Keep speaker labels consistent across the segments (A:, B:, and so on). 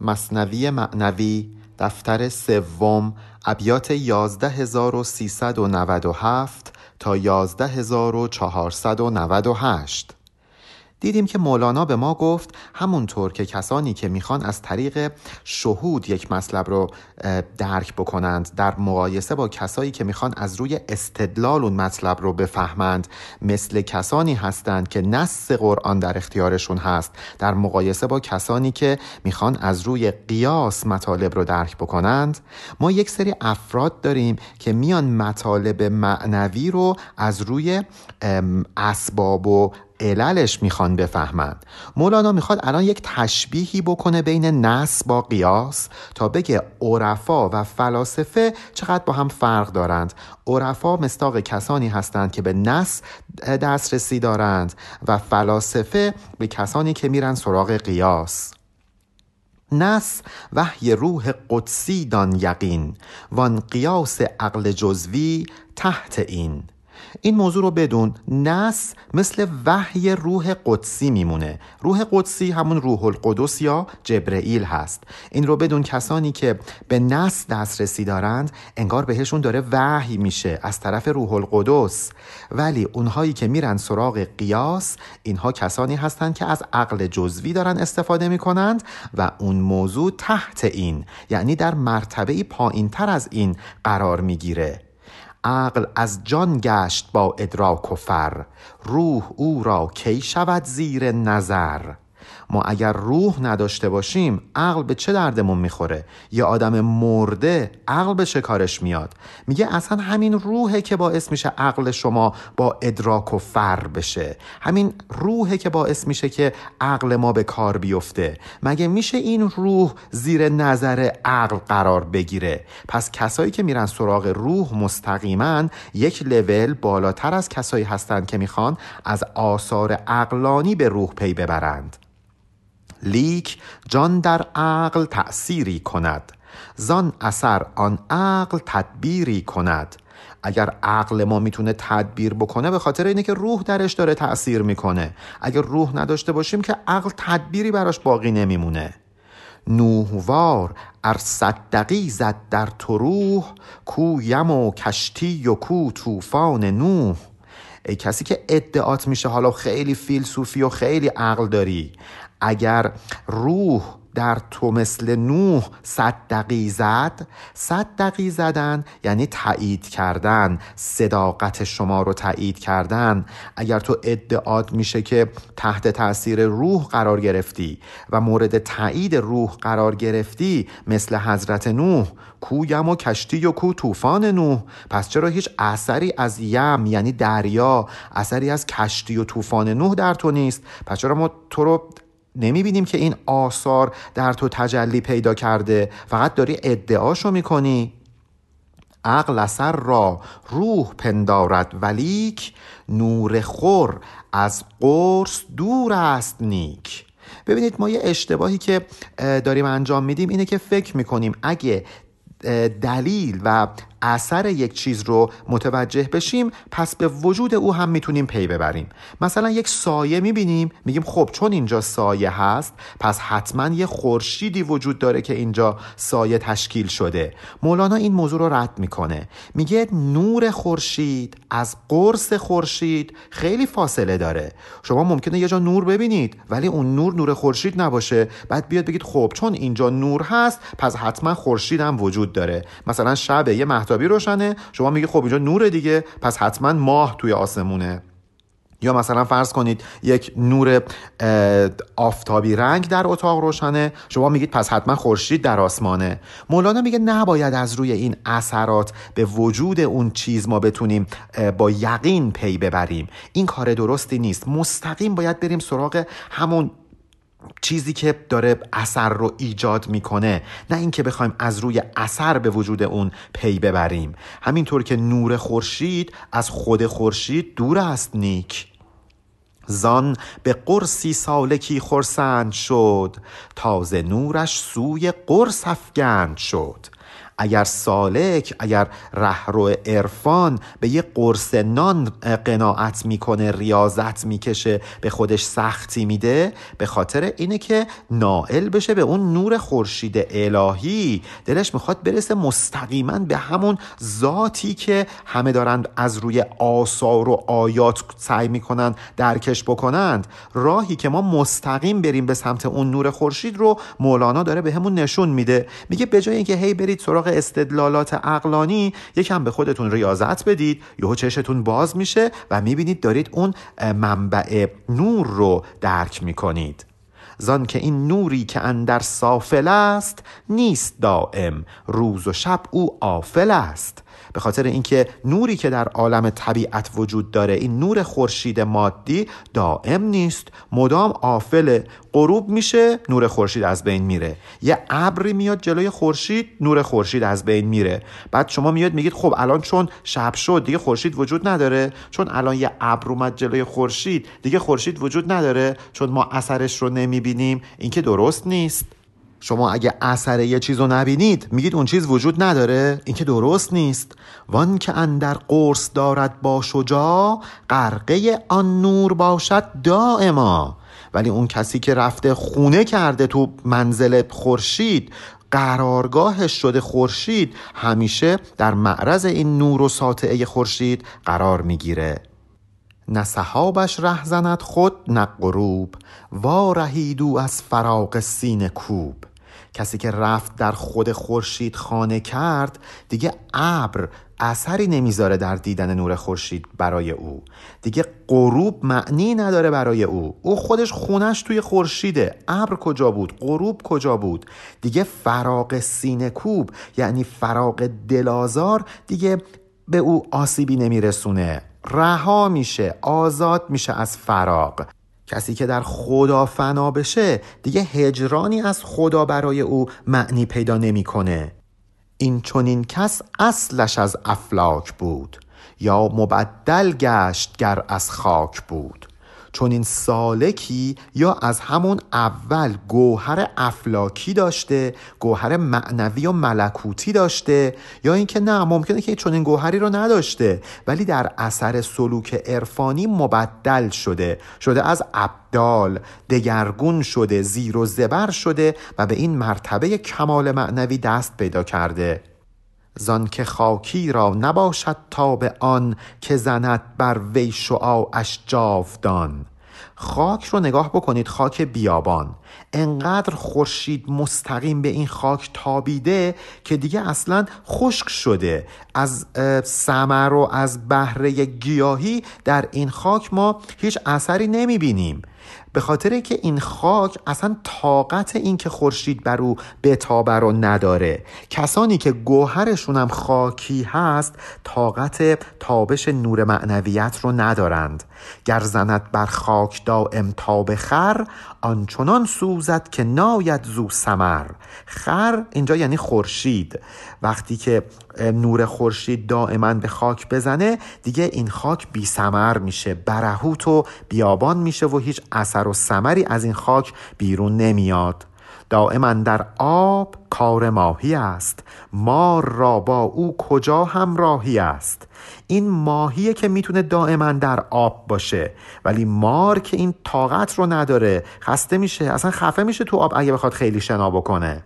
A: مصنوی معنوی دفتر سوم ابیات 11397 تا 11498 دیدیم که مولانا به ما گفت همونطور که کسانی که می‌خوان از طریق شهود یک مطلب رو درک بکنند در مقایسه با کسایی که می‌خوان از روی استدلال اون مطلب رو بفهمند مثل کسانی هستند که نص قرآن در اختیارشون هست در مقایسه با کسانی که می‌خوان از روی قیاس مطالب رو درک بکنند ما یک سری افراد داریم که میان مطالب معنوی رو از روی اسباب و عللش می‌خوان بفهمند. مولانا می‌خواد الان یک تشبیهی بکنه بین نص با قیاس تا بگه عرفا و فلاسفه چقدر با هم فرق دارند. عرفا مستاق کسانی هستند که به نص دسترسی دارند و فلاسفه به کسانی که میرن سراغ قیاس. نس وحی روح قدسی دان یقین وان قیاس عقل جزوی تحت این. این موضوع رو بدون نس مثل وحی روح قدسی میمونه. روح قدسی همون روح القدس یا جبرئیل هست. این رو بدون کسانی که به نس دسترسی دارند انگار بهشون داره وحی میشه از طرف روح القدس. ولی اونهایی که میرن سراغ قیاس اینها کسانی هستند که از عقل جزوی دارن استفاده می‌کنند و اون موضوع تحت این یعنی در مرتبه پایین تر از این قرار می‌گیره. عقل از جان گشت با ادراک و فر روح او را کی شود زیر نظر؟ ما اگر روح نداشته باشیم عقل به چه دردمون می‌خوره؟ یه آدم مرده عقل به چه کارش میاد؟ میگه اصلا همین روحه که باعث میشه عقل شما با ادراک و فر بشه. همین روحه که باعث میشه که عقل ما به کار بیفته. مگه میشه این روح زیر نظر عقل قرار بگیره؟ پس کسایی که میرن سراغ روح مستقیما یک لول بالاتر از کسایی هستند که می‌خوان از آثار عقلانی به روح پی ببرند. لیک جان در عقل تأثیری کند. زان اثر آن عقل تدبیری کند. اگر عقل ما می‌تونه تدبیر بکنه به خاطر اینه که روح درش داره تأثیر می‌کنه. اگر روح نداشته باشیم که عقل تدبیری براش باقی نمیمونه. نوهوار ار صدقی زد در تو روح کو یم و کشتی و کو طوفان نوح. ای کسی که ادعات میشه حالا خیلی فیلسوفی و خیلی عقل داری. اگر روح در تو مثل نوح صد دقی زد صد دقی زدن یعنی تایید کردن صداقت شما رو تایید کردن. اگر تو ادعات میشه که تحت تاثیر روح قرار گرفتی و مورد تایید روح قرار گرفتی مثل حضرت نوح کویم و کشتی و کو طوفان نوح پس چرا هیچ اثری از یم یعنی دریا اثری از کشتی و طوفان نوح در تو نیست؟ پس چرا ما تو رو نمی‌بینیم که این آثار در تو تجلی پیدا کرده. فقط داری ادعاشو می‌کنی. عقل اثر را روح پندارد ولیک نور خور از قرص دور است نیک. ببینید ما یه اشتباهی که داریم انجام میدیم اینه که فکر می‌کنیم اگه دلیل و اثر یک چیز رو متوجه بشیم پس به وجود او هم می‌تونیم پی ببریم. مثلا یک سایه می‌بینیم میگیم خب چون اینجا سایه هست پس حتما یه خورشیدی وجود داره که اینجا سایه تشکیل شده. مولانا این موضوع رو رد می‌کنه. میگه نور خورشید از قرص خورشید خیلی فاصله داره. شما ممکنه یه جا نور ببینید ولی اون نور نور خورشید نباشه. بعد بیاد بگید خب چون اینجا نور هست پس حتما خورشید هم وجود داره. مثلا شب یه آفتابی روشنه شما میگی خب اینجا نور دیگه پس حتما ماه توی آسمونه. یا مثلا فرض کنید یک نور آفتابی رنگ در اتاق روشنه شما میگید پس حتما خورشید در آسمانه. مولانا میگه نباید از روی این اثرات به وجود اون چیز ما بتونیم با یقین پی ببریم. این کار درستی نیست. مستقیم باید بریم سراغ همون چیزی که داره اثر رو ایجاد می‌کنه نه اینکه بخوایم از روی اثر به وجود اون پی ببریم. همینطور که نور خورشید از خود خورشید دور است نیک. زان به قرصی سالکی خرسند شد تازه نورش سوی قرص افگند شد. اگر سالک اگر رهرو عرفان به یه قرص نان قناعت می‌کنه ریاضت می‌کشه به خودش سختی میده به خاطر اینه که نائل بشه به اون نور خورشید الهی. دلش می‌خواد برسه مستقیما به همون ذاتی که همه دارند از روی آثار و آیات سعی می‌کنن درکش بکنند. راهی که ما مستقیم بریم به سمت اون نور خورشید رو مولانا داره به همون نشون میده. میگه به جای اینکه هی برید سراغ استدلالات عقلانی یکم به خودتون ریاضت بدید یهو چشتون باز میشه و می‌بینید دارید اون منبع نور رو درک می‌کنید. زان که این نوری که اندر سافل است نیست دائم روز و شب او آفل است. به خاطر اینکه نوری که در عالم طبیعت وجود داره این نور خورشید مادی دائم نیست. مدام آفل غروب میشه نور خورشید از بین میره. یه ابری میاد جلوی خورشید نور خورشید از بین میره. بعد شما میاد میگید خب الان چون شب شد دیگه خورشید وجود نداره. چون الان یه ابر اومد جلوی خورشید دیگه خورشید وجود نداره. چون ما اثرش رو نمی‌بینیم. این که درست نیست. شما اگه اثر یه چیز رو نبینید میگید اون چیز وجود نداره. این که درست نیست. وان که اندر قرص دارد با شجاع غرقه آن نور باشد دائما. ولی اون کسی که رفته خونه کرده تو منزل خورشید قرارگاهش شده خورشید همیشه در معرض این نور و ساطعه خورشید قرار می‌گیره. نه صحابش ره زند خود نه غروب. وا رهیدو از فراق سین کوب. کسی که رفت در خود خورشید خانه کرد دیگه ابر اثری نمی‌ذاره در دیدن نور خورشید برای او. دیگه غروب معنی نداره برای او. او خودش خونش توی خورشیده. ابر کجا بود؟ غروب کجا بود؟ دیگه فراق سینه کوب یعنی فراق دلازار دیگه به او آسیبی نمیرسونه. رها میشه آزاد میشه از فراق کسی که در خدا فنا بشه دیگه هجرانی از خدا برای او معنی پیدا نمی‌کنه. این چونین کس اصلش از افلاک بود یا مبدل گشت گر از خاک بود. چون این سالکی یا از همون اول گوهر افلاکی داشته گوهر معنوی و ملکوتی داشته یا اینکه نه ممکنه که چون این گوهری رو نداشته ولی در اثر سلوک عرفانی مبدل شده. شده از ابدال دگرگون شده زیر و زبر شده و به این مرتبه کمال معنوی دست پیدا کرده. زان که خاکی را نباشد تا به آن که زند بر وی شعاعش جاودان. خاک رو نگاه بکنید خاک بیابان. انقدر خورشید مستقیم به این خاک تابیده که دیگه اصلا خشک شده. از سمر و از بهره گیاهی در این خاک ما هیچ اثری نمی‌بینیم. به خاطر که این خاک اصلا طاقت این که خورشید بر او بتابه رو نداره. کسانی که گوهرشون هم خاکی هست طاقت تابش نور معنویت رو ندارند. گر زند بر خاک دائم تاب خر آنچنان سوزد که ناید زو سمر خر اینجا یعنی خورشید. وقتی که نور خورشید دائما به خاک بزنه دیگه این خاک بی سمر میشه. برهوت و بیابان میشه و هیچ اثر و سمری از این خاک بیرون نمیاد. دائما در آب کار ماهی است. مار را با او کجا همراهی است؟ این ماهیه که می‌تونه دائما در آب باشه. ولی مار که این طاقت رو نداره خسته میشه اصلا خفه میشه تو آب اگه بخواد خیلی شنا بکنه.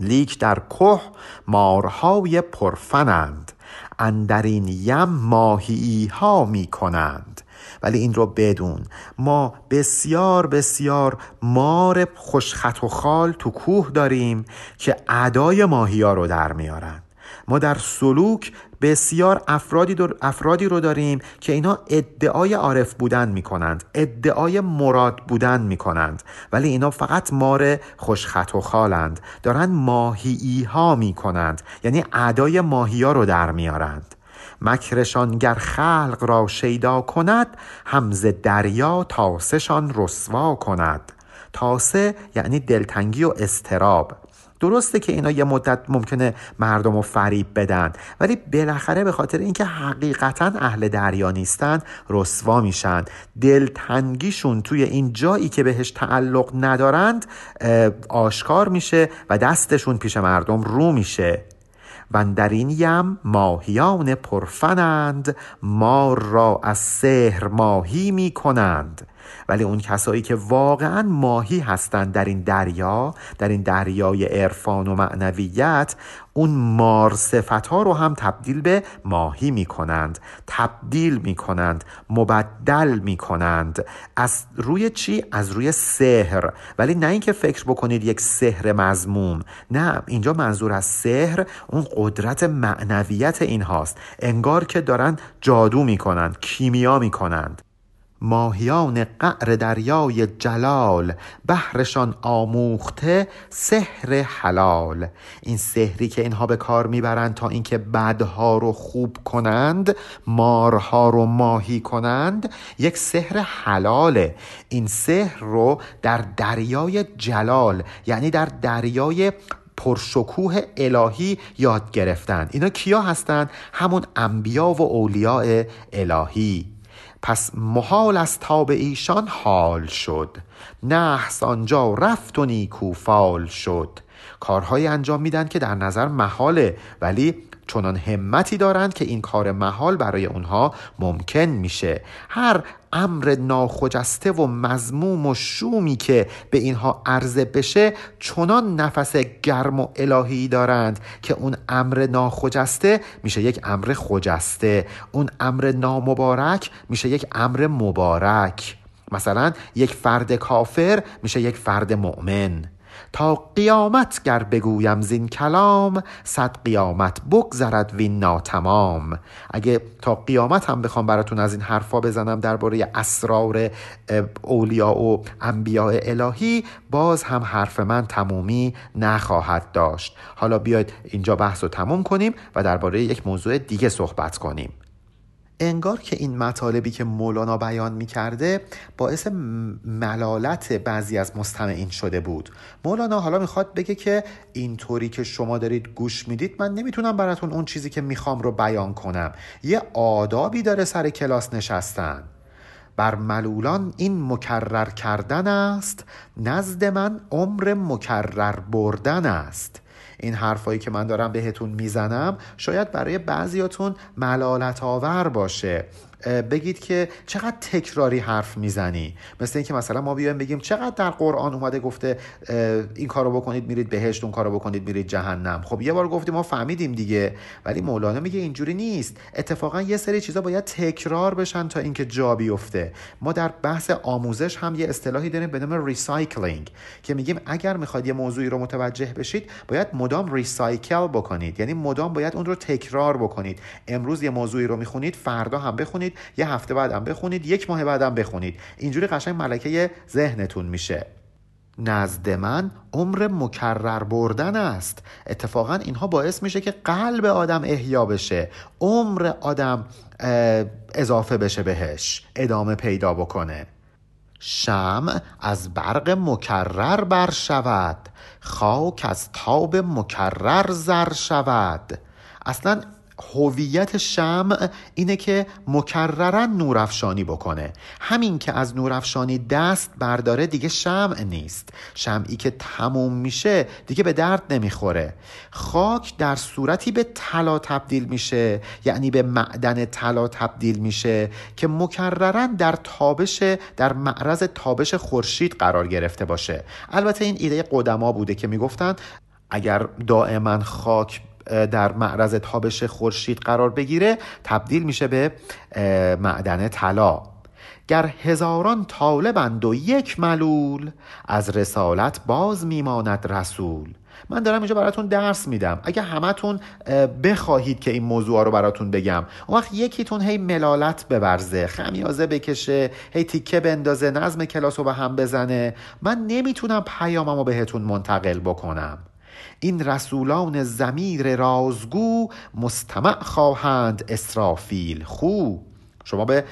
A: لیک در که مارهای پرفنند. اندرین یم ماهی ها می کنند ولی این رو بدون. ما بسیار بسیار مار خوشخط و خال تو کوه داریم که ادای ماهی ها رو در میارن. ما در سلوک بسیار افرادی, افرادی رو داریم که اینا ادعای عارف بودن می‌کنند ادعای مراد بودن می‌کنند. ولی اینا فقط مار خوشخط و خالند. دارن ماهی ها می‌کنند یعنی ادای ماهی ها رو در میارند. مکرشان گر خلق را شیدا کند همز دریا تاسشان رسوا کند. تاسه یعنی دلتنگی و استراب درسته که اینا یه مدت ممکنه مردم رو فریب بدن ولی بالاخره به خاطر اینکه حقیقتا اهل دریا نیستن رسوا میشن. دلتنگیشون توی این جایی که بهش تعلق ندارند آشکار میشه و دستشون پیش مردم رو میشه. و در این یم ماهیان پرفنند مار را از سحر ماهی می کنند ولی اون کسایی که واقعا ماهی هستند در این دریا در این دریای عرفان و معنویت اون مار صفت ها رو هم تبدیل به ماهی می کنند تبدیل می کنند مبدل می کنند از روی چی؟ از روی سحر. ولی نه اینکه فکر بکنید یک سحر مزموم نه اینجا منظور از سحر اون قدرت معنویت این هاست انگار که دارن جادو می کنند کیمیا می کنند ماهیان قعر دریای جلال بهرشان آموخته سحر حلال. این سحری که اینها به کار می‌برند تا اینکه بدها رو خوب کنند مارها رو ماهی کنند یک سحر حلاله. این سحر رو در دریای جلال یعنی در دریای پرشکوه الهی یاد گرفتند. اینا کیا هستند؟ همون انبیا و اولیاء الهی. پس محال از تاب ایشان حال شد. نحس آنجا رفت و نیکو فال شد. کارهایی انجام میدن که در نظر محاله ولی چنان همتی دارند که این کار محال برای اونها ممکن میشه. هر امر ناخجسته و مزموم و شومی که به اینها عرضه بشه چنان نفس گرم و الهی دارند که اون امر ناخجسته میشه یک امر خجسته. اون امر نامبارک میشه یک امر مبارک. مثلا یک فرد کافر میشه یک فرد مؤمن. تا قیامت گر بگویم زین کلام صد قیامت بگذرد وین ناتمام. اگه تا قیامت هم بخوام براتون از این حرفا بزنم درباره اسرار اولیا و انبیاء الهی باز هم حرف من تمومی نخواهد داشت. حالا بیاید اینجا بحث رو تموم کنیم و درباره یک موضوع دیگه صحبت کنیم. انگار که این مطالبی که مولانا بیان می کرده باعث ملالت بعضی از مستمعین شده بود. مولانا حالا می‌خواد بگه که اینطوری که شما دارید گوش می‌دید من نمی‌تونم براتون اون چیزی که می‌خوام رو بیان کنم. یه آدابی داره سر کلاس نشستن. بر ملولان این مکرر کردن است نزد من عمر مکرر بردن است. این حرفایی که من دارم بهتون می‌زنم شاید برای بعضیاتون ملالت آور باشه. بگید که چقدر تکراری حرف می‌زنی؟ مثل اینکه مثلا ما بیایم بگیم چقدر در قرآن اومده گفته این کارو بکنید میرید بهشت اون کارو بکنید میرید جهنم. خب یه بار گفتیم ما فهمیدیم دیگه ولی مولانا میگه اینجوری نیست. اتفاقا یه سری چیزا باید تکرار بشن تا اینکه جا بیفته. ما در بحث آموزش هم یه اصطلاحی داریم به نام recycling که میگیم اگر می‌خواد یه موضوعی رو متوجه بشید باید مدام recycle بکنید. یعنی مدام باید اون رو تکرار بکنید. امروز یه موضوعی رو می‌خونید فردا هم بخونید. یه هفته بعدم بخونید یک ماه بعدم بخونید. اینجوری قشنگ ملکه ذهنتون میشه. نزد من عمر مکرر بردن است. اتفاقا اینها باعث میشه که قلب آدم احیا بشه. عمر آدم اضافه بشه بهش ادامه پیدا بکنه. شم از برق مکرر بر شود. خاک از تاب مکرر زر شود. اصلا هویت شمع اینه که مکررا نورافشانی بکنه. همین که از نورافشانی دست برداره دیگه شمع نیست. شمعی که تموم میشه دیگه به درد نمی‌خوره. خاک در صورتی به طلا تبدیل میشه یعنی به معدن طلا تبدیل میشه که مکررا در تابش در معرض تابش خورشید قرار گرفته باشه. البته این ایده قدما بوده که می‌گفتن اگر دائما خاک در معرض تابش خورشید قرار بگیره تبدیل میشه به معدن طلا. گر هزاران طالبند و یک ملول از رسالت باز میماند رسول. من دارم اینجا براتون درس میدم. اگه همتون بخواهید که این موضوع رو براتون بگم. اون وقت یکیتون هی ملالت ببرزه خمیازه بکشه هی تیکه بندازه نظم کلاس رو به هم بزنه. من نمی‌تونم پیامم رو بهتون منتقل بکنم. این رسولان زمیر رازگو مستمع خواهند اسرافیل خو. شما به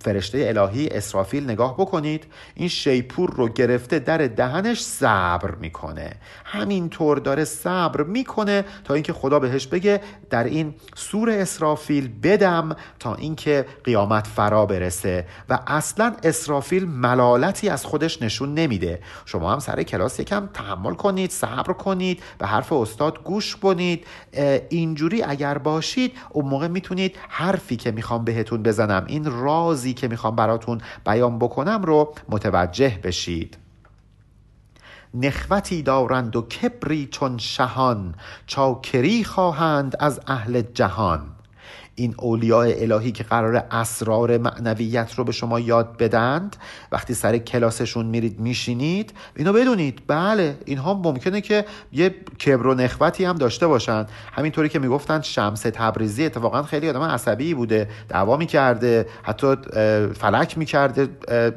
A: فرشته الهی اسرافیل نگاه بکنید این شیپور رو گرفته در دهنش صبر می‌کنه. همینطور داره صبر می‌کنه تا اینکه خدا بهش بگه در این سور اسرافیل بدم تا اینکه قیامت فرا برسه و اصلا اسرافیل ملالتی از خودش نشون نمیده. شما هم سر کلاس یکم تحمل کنید صبر کنید به حرف استاد گوش کنید اینجوری اگر باشید اون موقع می‌تونید حرفی که می‌خوام بهتون بزنم این رازی که می‌خوام براتون بیان بکنم رو متوجه بشید. نخوتی دارند و کبری چون شهان چاکری خواهند از اهل جهان. این اولیاء الهی که قرار اسرار معنویت رو به شما یاد بدند وقتی سر کلاسشون میرید میشینید اینو بدونید. بله اینها ممکنه که یه کبر و نخوتی هم داشته باشن. همینطوری که می‌گفتن شمس تبریزی اتفاقا خیلی آدم عصبی بوده دعوا می‌کرده حتی فلک می‌کرده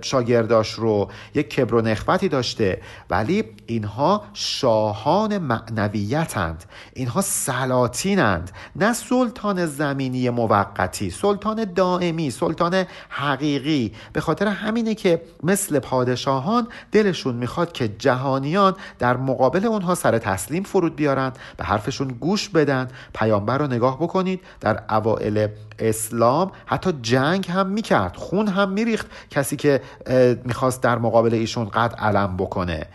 A: شاگرداش رو. یک کبر و نخوتی داشته. ولی اینها شاهان معنویتند. اینها سلاطینند. نه سلطان زمینی موقتی سلطان دائمی سلطان حقیقی. به خاطر همینه که مثل پادشاهان دلشون می‌خواد که جهانیان در مقابل اونها سر تسلیم فرود بیارن به حرفشون گوش بدن. پیامبر رو نگاه بکنید در اوائل اسلام حتی جنگ هم می‌کرد خون هم میریخت. کسی که می‌خواست در مقابل ایشون قد علم بکنه.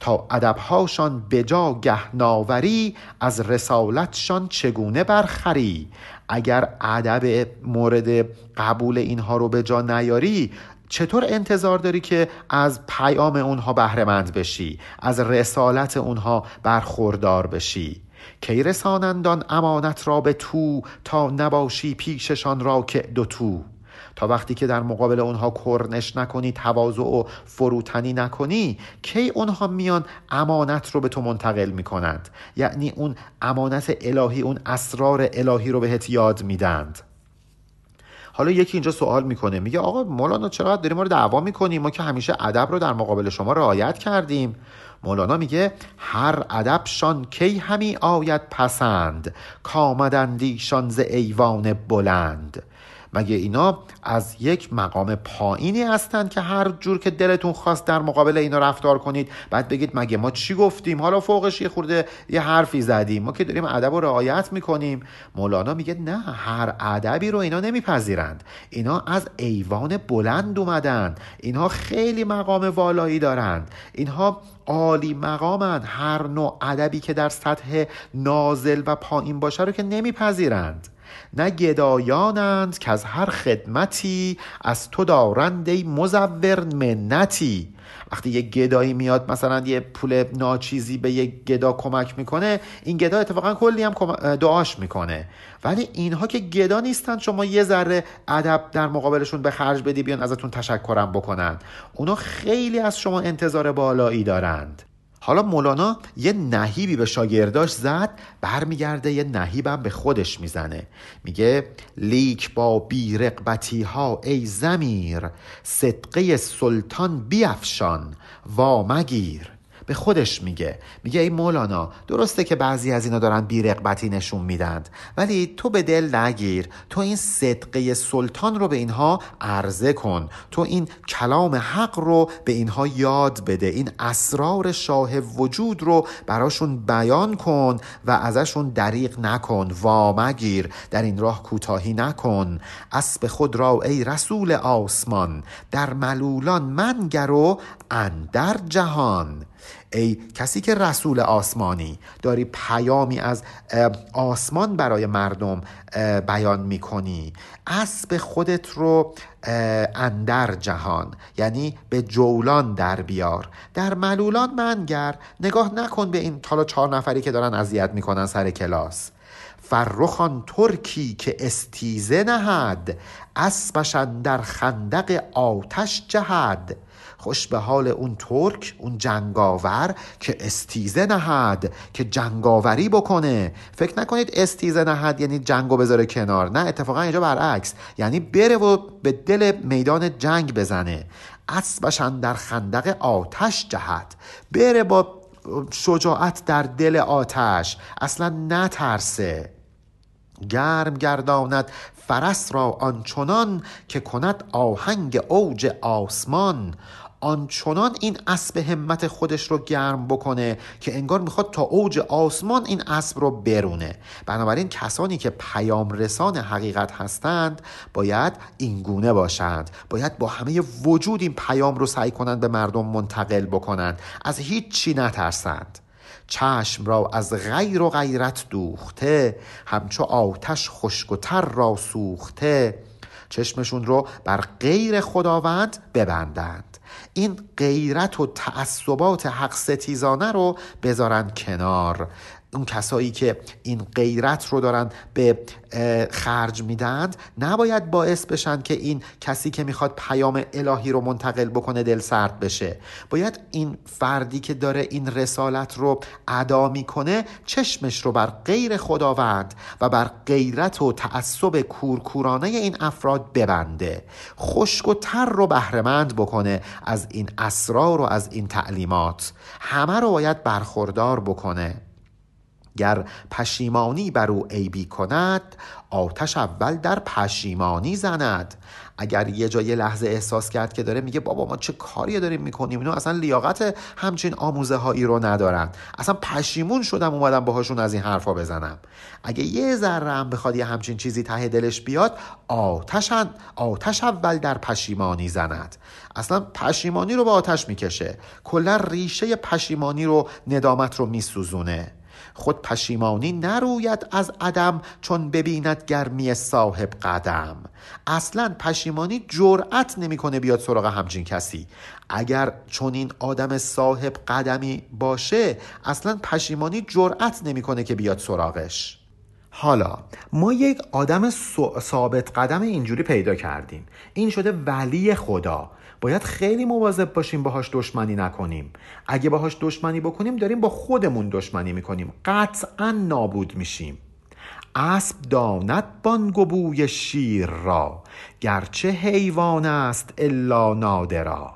A: تا ادبهاشان بجا گهناوری از رسالتشان چگونه برخری؟ اگر ادب مورد قبول اینها رو به جا نیاری چطور انتظار داری که از پیام اونها بهرهمند بشی از رسالت اونها برخوردار بشی؟ کی رسانندان امانت را به تو تا نباشی پیششان را که دو تو؟ تا وقتی که در مقابل اونها کرنش نکنی تواضع و فروتنی نکنی کی اونها میان امانت رو به تو منتقل می‌کنند؟ یعنی اون امانت الهی اون اسرار الهی رو بهت یاد میدند. حالا یکی اینجا سوال می‌کنه میگه آقا مولانا چقدر داریم ما رو دعوا می‌کنیم؟ ما که همیشه ادب رو در مقابل شما رعایت کردیم. مولانا میگه هر ادبشان کی همی آید پسند کامدندیشان ز ایوان بلند. مگه اینا از یک مقام پایینی هستند که هر جور که دلتون خواست در مقابل اینا رفتار کنید؟ بعد بگید مگه ما چی گفتیم؟ حالا فوقش یه خورده یه حرفی زدیم. ما که داریم ادب و رعایت می‌کنیم. مولانا میگه نه هر ادبی رو اینا نمیپذیرند. اینا از ایوان بلند اومدن. اینها خیلی مقام والایی دارند. اینها عالی مقامند هر نوع ادبی که در سطح نازل و پایین باشه رو که نمیپذیرند. نه گدایانند که از هر خدمتی از تو دارند ای مزور منتی. وقتی یه گدایی میاد مثلا یه پول ناچیزی به یه گدا کمک می‌کنه این گدا اتفاقا کلی هم دعاش می‌کنه. ولی اینها که گدا نیستن شما یه ذره ادب در مقابلشون به خرج بدی بیان ازتون تشکرم بکنن. اونا خیلی از شما انتظار بالایی دارند. حالا مولانا یه نهیبی به شاگرداش زد برمیگرده یه نهیبم به خودش می‌زنه. میگه لیک با بیرقبتی ها ای زمیر صدقه سلطان بیافشان وا مگیر. به خودش میگه. میگه ای مولانا درسته که بعضی از اینا دارن بیرقبتی نشون میدند. ولی تو به دل نگیر. تو این صدقه سلطان رو به اینها عرضه کن. تو این کلام حق رو به اینها یاد بده. این اسرار شاه وجود رو براشون بیان کن و ازشون دریق نکن. وامگیر. در این راه کوتاهی نکن. اسب خود را ای رسول آسمان. در ملولان منگر و اندر جهان. ای کسی که رسول آسمانی داری پیامی از آسمان برای مردم بیان می‌کنی. اسب خودت رو اندر جهان یعنی به جولان در بیار. در ملولان منگر نگاه نکن به این حالا چهار نفری که دارن اذیت می‌کنن سر کلاس. فرخان ترکی که استیزه نهد اسبشن در خندق آتش جهد. خوش به حال اون ترک اون جنگاور که استیزه نهد که جنگاوری بکنه. فکر نکنید استیزه نهد یعنی جنگو بذاره کنار. نه اتفاقا اینجا برعکس. یعنی بره و به دل میدان جنگ بزنه. اسبشن در خندق آتش جهد. بره با شجاعت در دل آتش. اصلا نترسه. گرم گرداند فرس را آنچنان که کند آهنگ اوج آسمان. آنچنان این اسب همت خودش رو گرم بکنه که انگار می‌خواد تا اوج آسمان این اسب رو برونه. بنابراین کسانی که پیام رسان حقیقت هستند باید اینگونه باشند. باید با همه وجود این پیام رو سعی کنند به مردم منتقل بکنند. از هیچ چی نترسند. چشم را از غیر و غیرت دوخته همچو آتش خشک و تر را سوخته چشمشون رو بر غیر خداوند ببندند. این غیرت و تعصبات حق ستیزانه رو بذارن کنار. اون کسایی که این غیرت رو دارن به خرج میدند نباید باعث بشن که این کسی که می‌خواد پیام الهی رو منتقل بکنه دل سرد بشه. باید این فردی که داره این رسالت رو ادا می‌کنه چشمش رو بر غیر خداوند و بر غیرت و تعصب کورکورانه این افراد ببنده. خشک و تر رو بهرهمند بکنه از این اسرار و از این تعلیمات. همه رو باید برخوردار بکنه. گر پشیمانی بر او عیبی کند آتش اول در پشیمانی زند. اگر یه جای لحظه احساس کرد که داره میگه بابا ما چه کاری داریم می‌کنیم اینو اصلا لیاقت همچین آموزه هایی رو ندارن. اصلا پشیمون شدم اومدم باهاشون از این حرفا بزنم. اگه یه ذره هم بخواد یه همچین چیزی ته دلش بیاد آتش, آتش اول در پشیمانی زند. اصلا پشیمانی رو به آتش می‌کشه. کلا ریشه پشیمانی رو ندامت رو میسوزونه. خود پشیمانی نروید از عدم چون ببیند گرمی صاحب قدم. اصلا پشیمانی جرأت نمی‌کنه بیاد سراغ همچین کسی. اگر چون این آدم صاحب قدمی باشه اصلا پشیمانی جرأت نمی‌کنه که بیاد سراغش. حالا ما یک آدم ثابت قدم اینجوری پیدا کردیم. این شده ولی خدا. باید خیلی مواظب باشیم باهاش دشمنی نکنیم. اگه باهاش دشمنی بکنیم داریم با خودمون دشمنی می‌کنیم. قطعا نابود میشیم. اسب داند بانگ بوی شیر را گرچه حیوان است الا نادرا.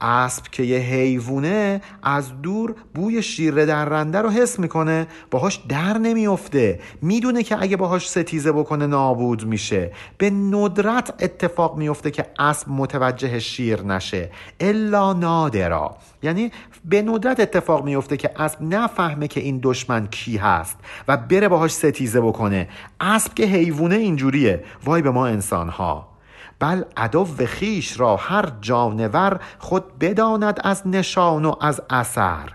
A: اسب که یه حیوونه از دور بوی شیر درنده رو حس می‌کنه. باهاش در نمیافته. می‌دونه که اگه باهاش ستیزه بکنه نابود میشه. به ندرت اتفاق میفته که اسب متوجه شیر نشه. الا نادرا. یعنی به ندرت اتفاق میفته که اسب نفهمه که این دشمن کی هست و بره باهاش ستیزه بکنه. اسب که حیوونه اینجوریه. وای به ما انسان ها بل عدو خیش را هر جانور خود بداند از نشان و از اثر.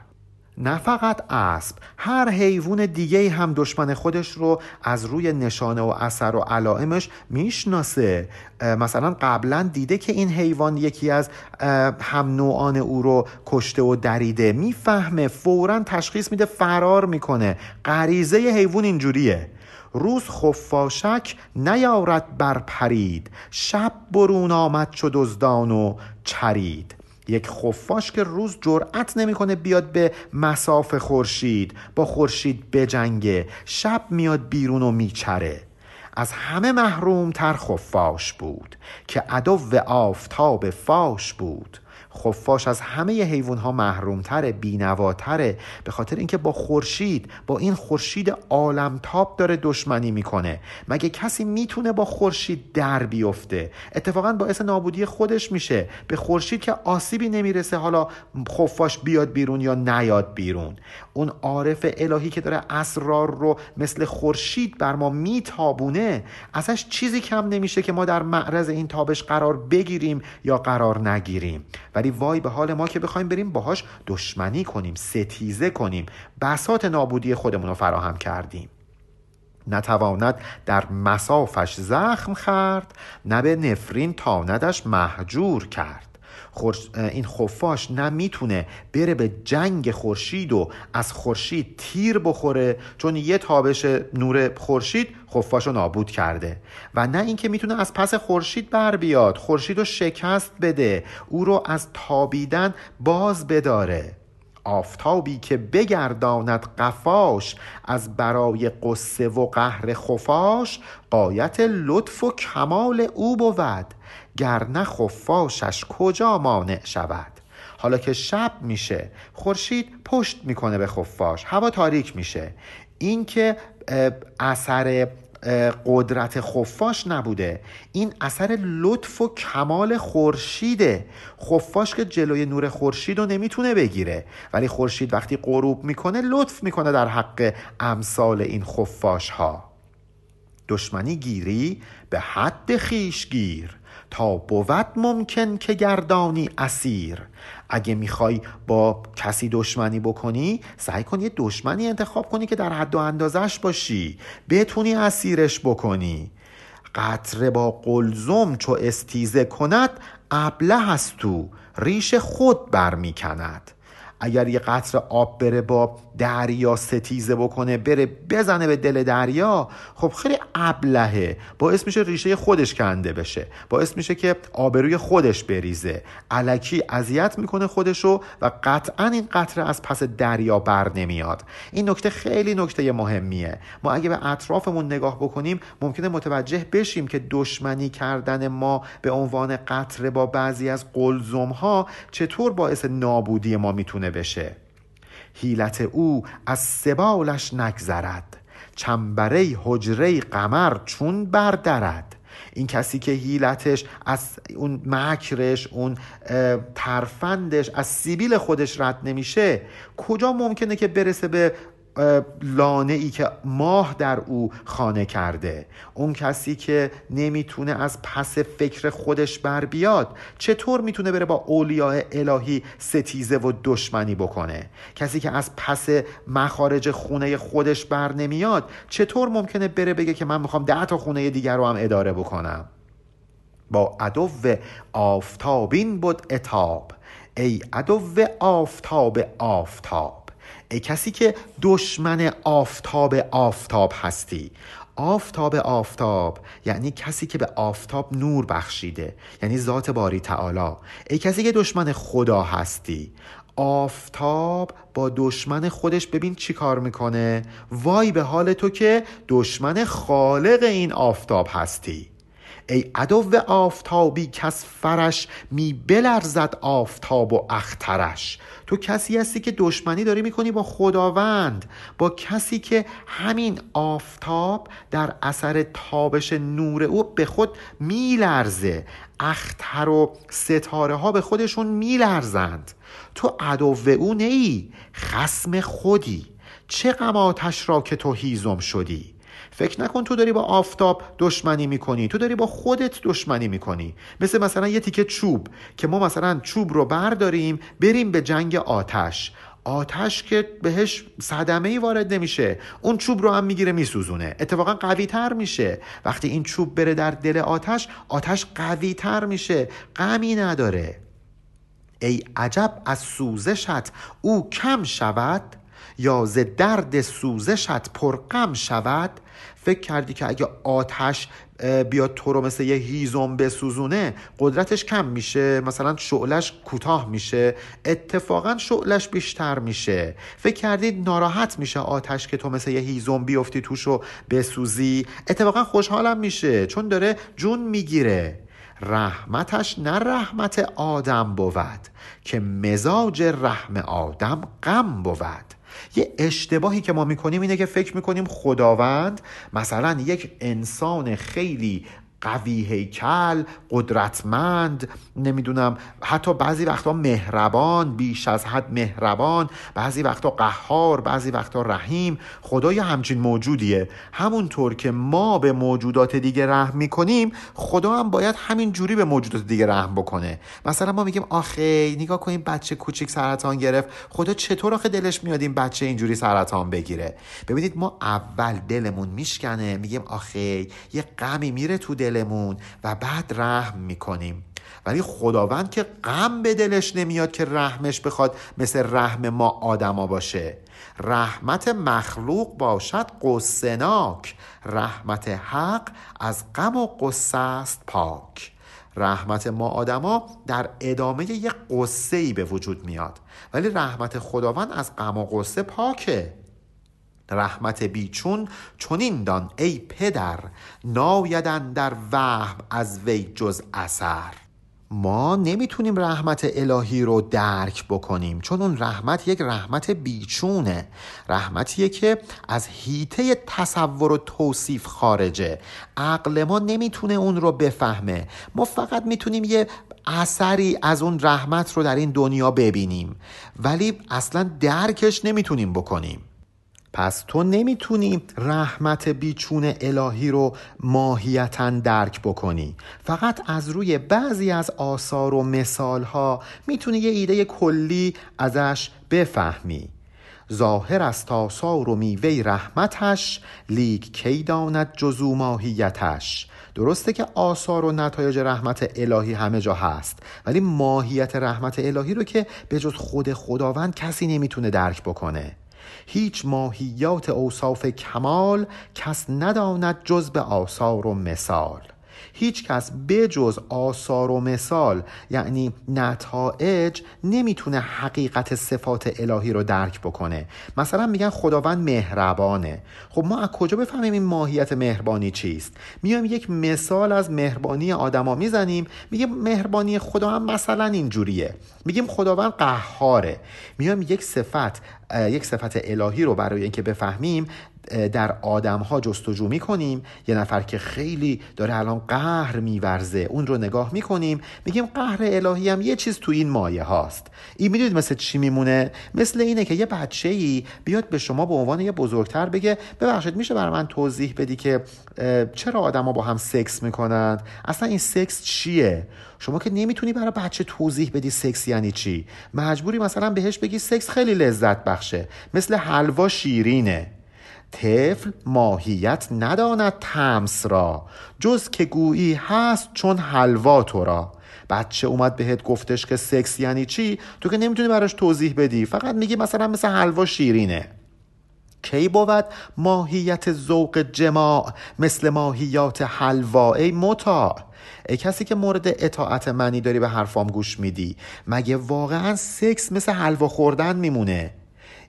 A: نه فقط اسب هر حیوان دیگه هم دشمن خودش رو از روی نشانه و اثر و علائمش می‌شناسه. مثلا قبلا دیده که این حیوان یکی از هم نوعان او رو کشته و دریده. می‌فهمه فورا تشخیص میده فرار می‌کنه. غریزه حیوان اینجوریه. روز خفاشک نیارد بر پرید شب برون آمد چو دزدان و چرید. یک خفاش که روز جرأت نمی‌کنه بیاد به مساف خورشید با خورشید بجنگه شب میاد بیرون و میچره. از همه محروم تر خفاش بود که عدو آفتاب فاش بود. خفاش از همه حیوان ها محرومتره بینواتره. به خاطر اینکه با خورشید با این خورشید عالمتاب داره دشمنی می‌کنه. مگه کسی می‌تونه با خورشید در بیفته؟ اتفاقا باعث نابودی خودش میشه. به خورشید که آسیبی نمی‌رسه حالا خفاش بیاد بیرون یا نیاد بیرون. اون عارف الهی که داره اسرار رو مثل خورشید بر ما میتابونه ازش چیزی کم نمیشه که ما در معرض این تابش قرار بگیریم یا قرار نگیریم. ولی وای به حال ما که بخوایم بریم باهاش دشمنی کنیم ستیزه کنیم. بسات نابودی خودمون رو فراهم کردیم. نتواند در مسافش زخم خرد نه به نفرین تاندش محجور کرد. این خفاش نه می‌تونه بره به جنگ خورشید و از خورشید تیر بخوره. چون یه تابش نور خورشید خفاش رو نابود کرده. و نه اینکه می‌تونه از پس خورشید بر بیاد. خورشید رو شکست بده. او رو از تابیدن باز بداره. آفتابی که بگرداند قفاش از برای قصه و قهر خفاش قایت لطف و کمال او بود. گر خفاشش کجا مانع شود؟ حالا که شب میشه خورشید پشت می‌کنه به خفاش هوا تاریک میشه. این که اثر قدرت خفاش نبوده. این اثر لطف و کمال خورشیده. خفاش که جلوی نور خورشید رو نمی‌تونه بگیره. ولی خورشید وقتی غروب می‌کنه لطف می‌کنه در حق امثال این خفاش ها. دشمنی گیری به حد خیش گیر. تا بود ممکن که گردانی اسیر. اگه می‌خوای با کسی دشمنی بکنی سعی کن یه دشمنی انتخاب کنی که در حد و اندازش باشی. بتونی اسیرش بکنی. قطره با قلزم چو استیزه کند ابله هست تو. ریش خود برمیکند. اگر یه قطر آب بره با دریا ستیزه بکنه بره بزنه به دل دریا خب خیلی ابلهه. باعث میشه ریشه خودش کنده بشه. باعث میشه که آبروی خودش بریزه. علکی اذیت می‌کنه خودشو و قطعا این قطره از پس دریا بر نمیاد. این نکته خیلی نکته مهمیه. ما اگه به اطرافمون نگاه بکنیم ممکنه متوجه بشیم که دشمنی کردن ما به عنوان قطره با بعضی از قلزم ها چطور باعث نابودی ما می‌تونه بشه. حیلت او از سبالش نگذرد. چنبره حجره قمر چون بردرد. این کسی که هیلتش از اون مکرش اون ترفندش از سیبیل خودش رد نمیشه کجا ممکنه که برسه به لانه ای که ماه در او خانه کرده. اون کسی که نمی‌تونه از پس فکر خودش بر بیاد چطور می‌تونه بره با اولیاء الهی ستیزه و دشمنی بکنه؟ کسی که از پس مخارج خونه خودش بر نمیاد چطور ممکنه بره بگه که من می‌خوام ده تا خونه دیگر رو هم اداره بکنم؟ با عدو آفتابین بود اتاب ای عدو آفتاب آفتاب. کسی که دشمن آفتاب آفتاب هستی. آفتاب آفتاب یعنی کسی که به آفتاب نور بخشیده یعنی ذات باری تعالی. ای کسی که دشمن خدا هستی. آفتاب با دشمن خودش ببین چی کار می‌کنه؟ وای به حال تو که دشمن خالق این آفتاب هستی. ای عدو آفتابی کس فرش می بلرزد آفتاب و اخترش. تو کسی هستی که دشمنی داری می‌کنی با خداوند با کسی که همین آفتاب در اثر تابش نور او به خود میلرزه. اختر و ستاره ها به خودشون میلرزند. تو عدو او نیی خسم خودی. چه غماتش را که تو هیزم شدی؟ فکر نکن تو داری با آفتاب دشمنی می‌کنی. تو داری با خودت دشمنی می‌کنی. مثل مثلا یه تیکه چوب که ما مثلا چوب رو برداریم بریم به جنگ آتش. آتش که بهش صدمه ای وارد نمیشه. اون چوب رو هم می‌گیره میسوزونه. اتفاقا قوی تر میشه. وقتی این چوب بره در دل آتش آتش قوی تر میشه. غمی نداره. ای عجب از سوزشت. او کم شود یا ز درد سوزشت پرغم شود فکر کردی که اگه آتش بیاد تو رو مثل یه هیزم بسوزونه قدرتش کم میشه مثلا شعلش کوتاه میشه اتفاقا شعلش بیشتر میشه. فکر کردی ناراحت میشه آتش که تو مثل یه هیزم بیفتی توش رو بسوزی؟ اتفاقا خوشحالم میشه چون داره جون می‌گیره. رحمتش نه رحمت آدم بود که مزاج رحم آدم غم بود. یه اشتباهی که ما می‌کنیم اینه که فکر می‌کنیم خداوند مثلا یک انسان خیلی قوی هیکل قدرتمند نمی‌دونم حتی بعضی وقتا مهربان بیش از حد مهربان بعضی وقتا قهار بعضی وقتا رحیم. خدای همچین موجودیه. همونطور که ما به موجودات دیگه رحم می‌کنیم خدا هم باید همین جوری به موجودات دیگه رحم بکنه. مثلا ما میگیم آخه نگاه کنیم بچه کوچیک سرطان گرفت. خدا چطور آخه دلش میاد این بچه اینجوری سرطان بگیره؟ ببینید ما اول دلمون میشکنه. میگیم آخه یه غمی میره تو دل دلمون و بعد رحم می‌کنیم. ولی خداوند که غم به دلش نمیاد که رحمش بخواد مثل رحم ما آدما باشه. رحمت مخلوق باشد قصناک رحمت حق از غم و قصه است پاک. رحمت ما آدما در ادامه یه قصه ای به وجود میاد. ولی رحمت خداوند از غم و قصه پاکه. رحمت بیچون چنین دان ای پدر نایدن در وهم از وی جز اثر. ما نمی‌تونیم رحمت الهی رو درک بکنیم چون اون رحمت یک رحمت بیچونه. رحمتیه که از هیته تصور و توصیف خارجه. عقل ما نمی‌تونه اون رو بفهمه. ما فقط می‌تونیم یه اثری از اون رحمت رو در این دنیا ببینیم. ولی اصلا درکش نمی‌تونیم بکنیم. پس تو نمی‌تونی رحمت بیچون الهی رو ماهیتا درک بکنی. فقط از روی بعضی از آثار و مثال ها می‌تونی یه ایده کلی ازش بفهمی. ظاهر است آثار و میوه رحمتش لیک کی داند جزو ماهیتش. درسته که آثار و نتایج رحمت الهی همه جا هست ولی ماهیت رحمت الهی رو که به جز خود خداوند کسی نمی‌تونه درک بکنه. هیچ ماهیات اوصاف کمال کس نداند جز به آثار و مثال. هیچ کس بجز آثار و مثال یعنی نتایج نمی‌تونه حقیقت صفات الهی رو درک بکنه. مثلا میگن خداوند مهربانه. خب ما از کجا بفهمیم این ماهیت مهربانی چیست؟ میایم یک مثال از مهربانی آدما می‌زنیم میگیم مهربانی خدا هم مثلا اینجوریه. میگیم خداوند قهاره. میایم یک صفت یک صفت الهی رو برای اینکه بفهمیم در آدم ها جستجو می کنیم یه نفر که خیلی داره الان قهر میورزه اون رو نگاه می کنیم میگیم قهر الهی هم یه چیز تو این مایه هاست. این می‌دونید مثل چی میمونه؟ مثل اینه که یه بچه ای بیاد به شما به عنوان یه بزرگتر بگه ببخشید میشه برای من توضیح بدی که چرا آدما با هم سکس می‌کنند اصلا این سکس چیه؟ شما که نمی‌تونی برای بچه توضیح بدی سکس یعنی چی. مجبوری مثلا بهش بگی سکس خیلی لذت بخشه. مثل حلوا شیرینه. طفل ماهیت نداند تمس را جز که گویی هست چون حلوا تو را. بچه اومد بهت گفتش که سکس یعنی چی؟ تو که نمی‌تونی براش توضیح بدی فقط میگی مثلا مثل حلوا شیرینه. کی بود ماهیت ذوق جماع مثل ماهیات حلوا؟ ای مطاع ای کسی که مورد اطاعت منی داری به حرفام گوش میدی. مگه واقعا سکس مثل حلوا خوردن میمونه؟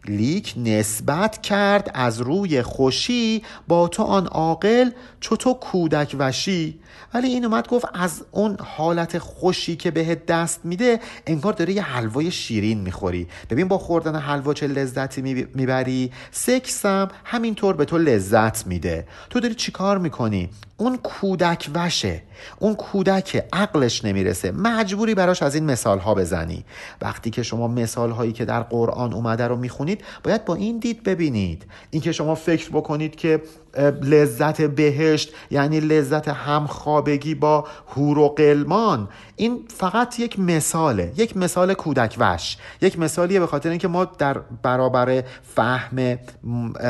A: لیک نسبت کرد از روی خوشی با تو آن عاقل چو تو کودک وشی. ولی این اومد گفت از اون حالت خوشی که بهت دست میده انگار داره یه حلوای شیرین می‌خوری. ببین با خوردن حلوا چه لذتی می‌بری. سکس هم همینطور به تو لذت میده. تو داری چیکار می‌کنی؟ اون کودک وشه. اون کودک عقلش نمی‌رسه. مجبوری براش از این مثال ها بزنی. وقتی که شما مثال هایی که در قرآن اومده رو می‌خونید باید با این دید ببینید. اینکه شما فکر بکنید که لذت بهشت یعنی لذت همخوابگی با هور و قلمان. این فقط یک مثاله یک مثال کودک وش یک مثالیه به خاطر اینکه ما در برابر فهم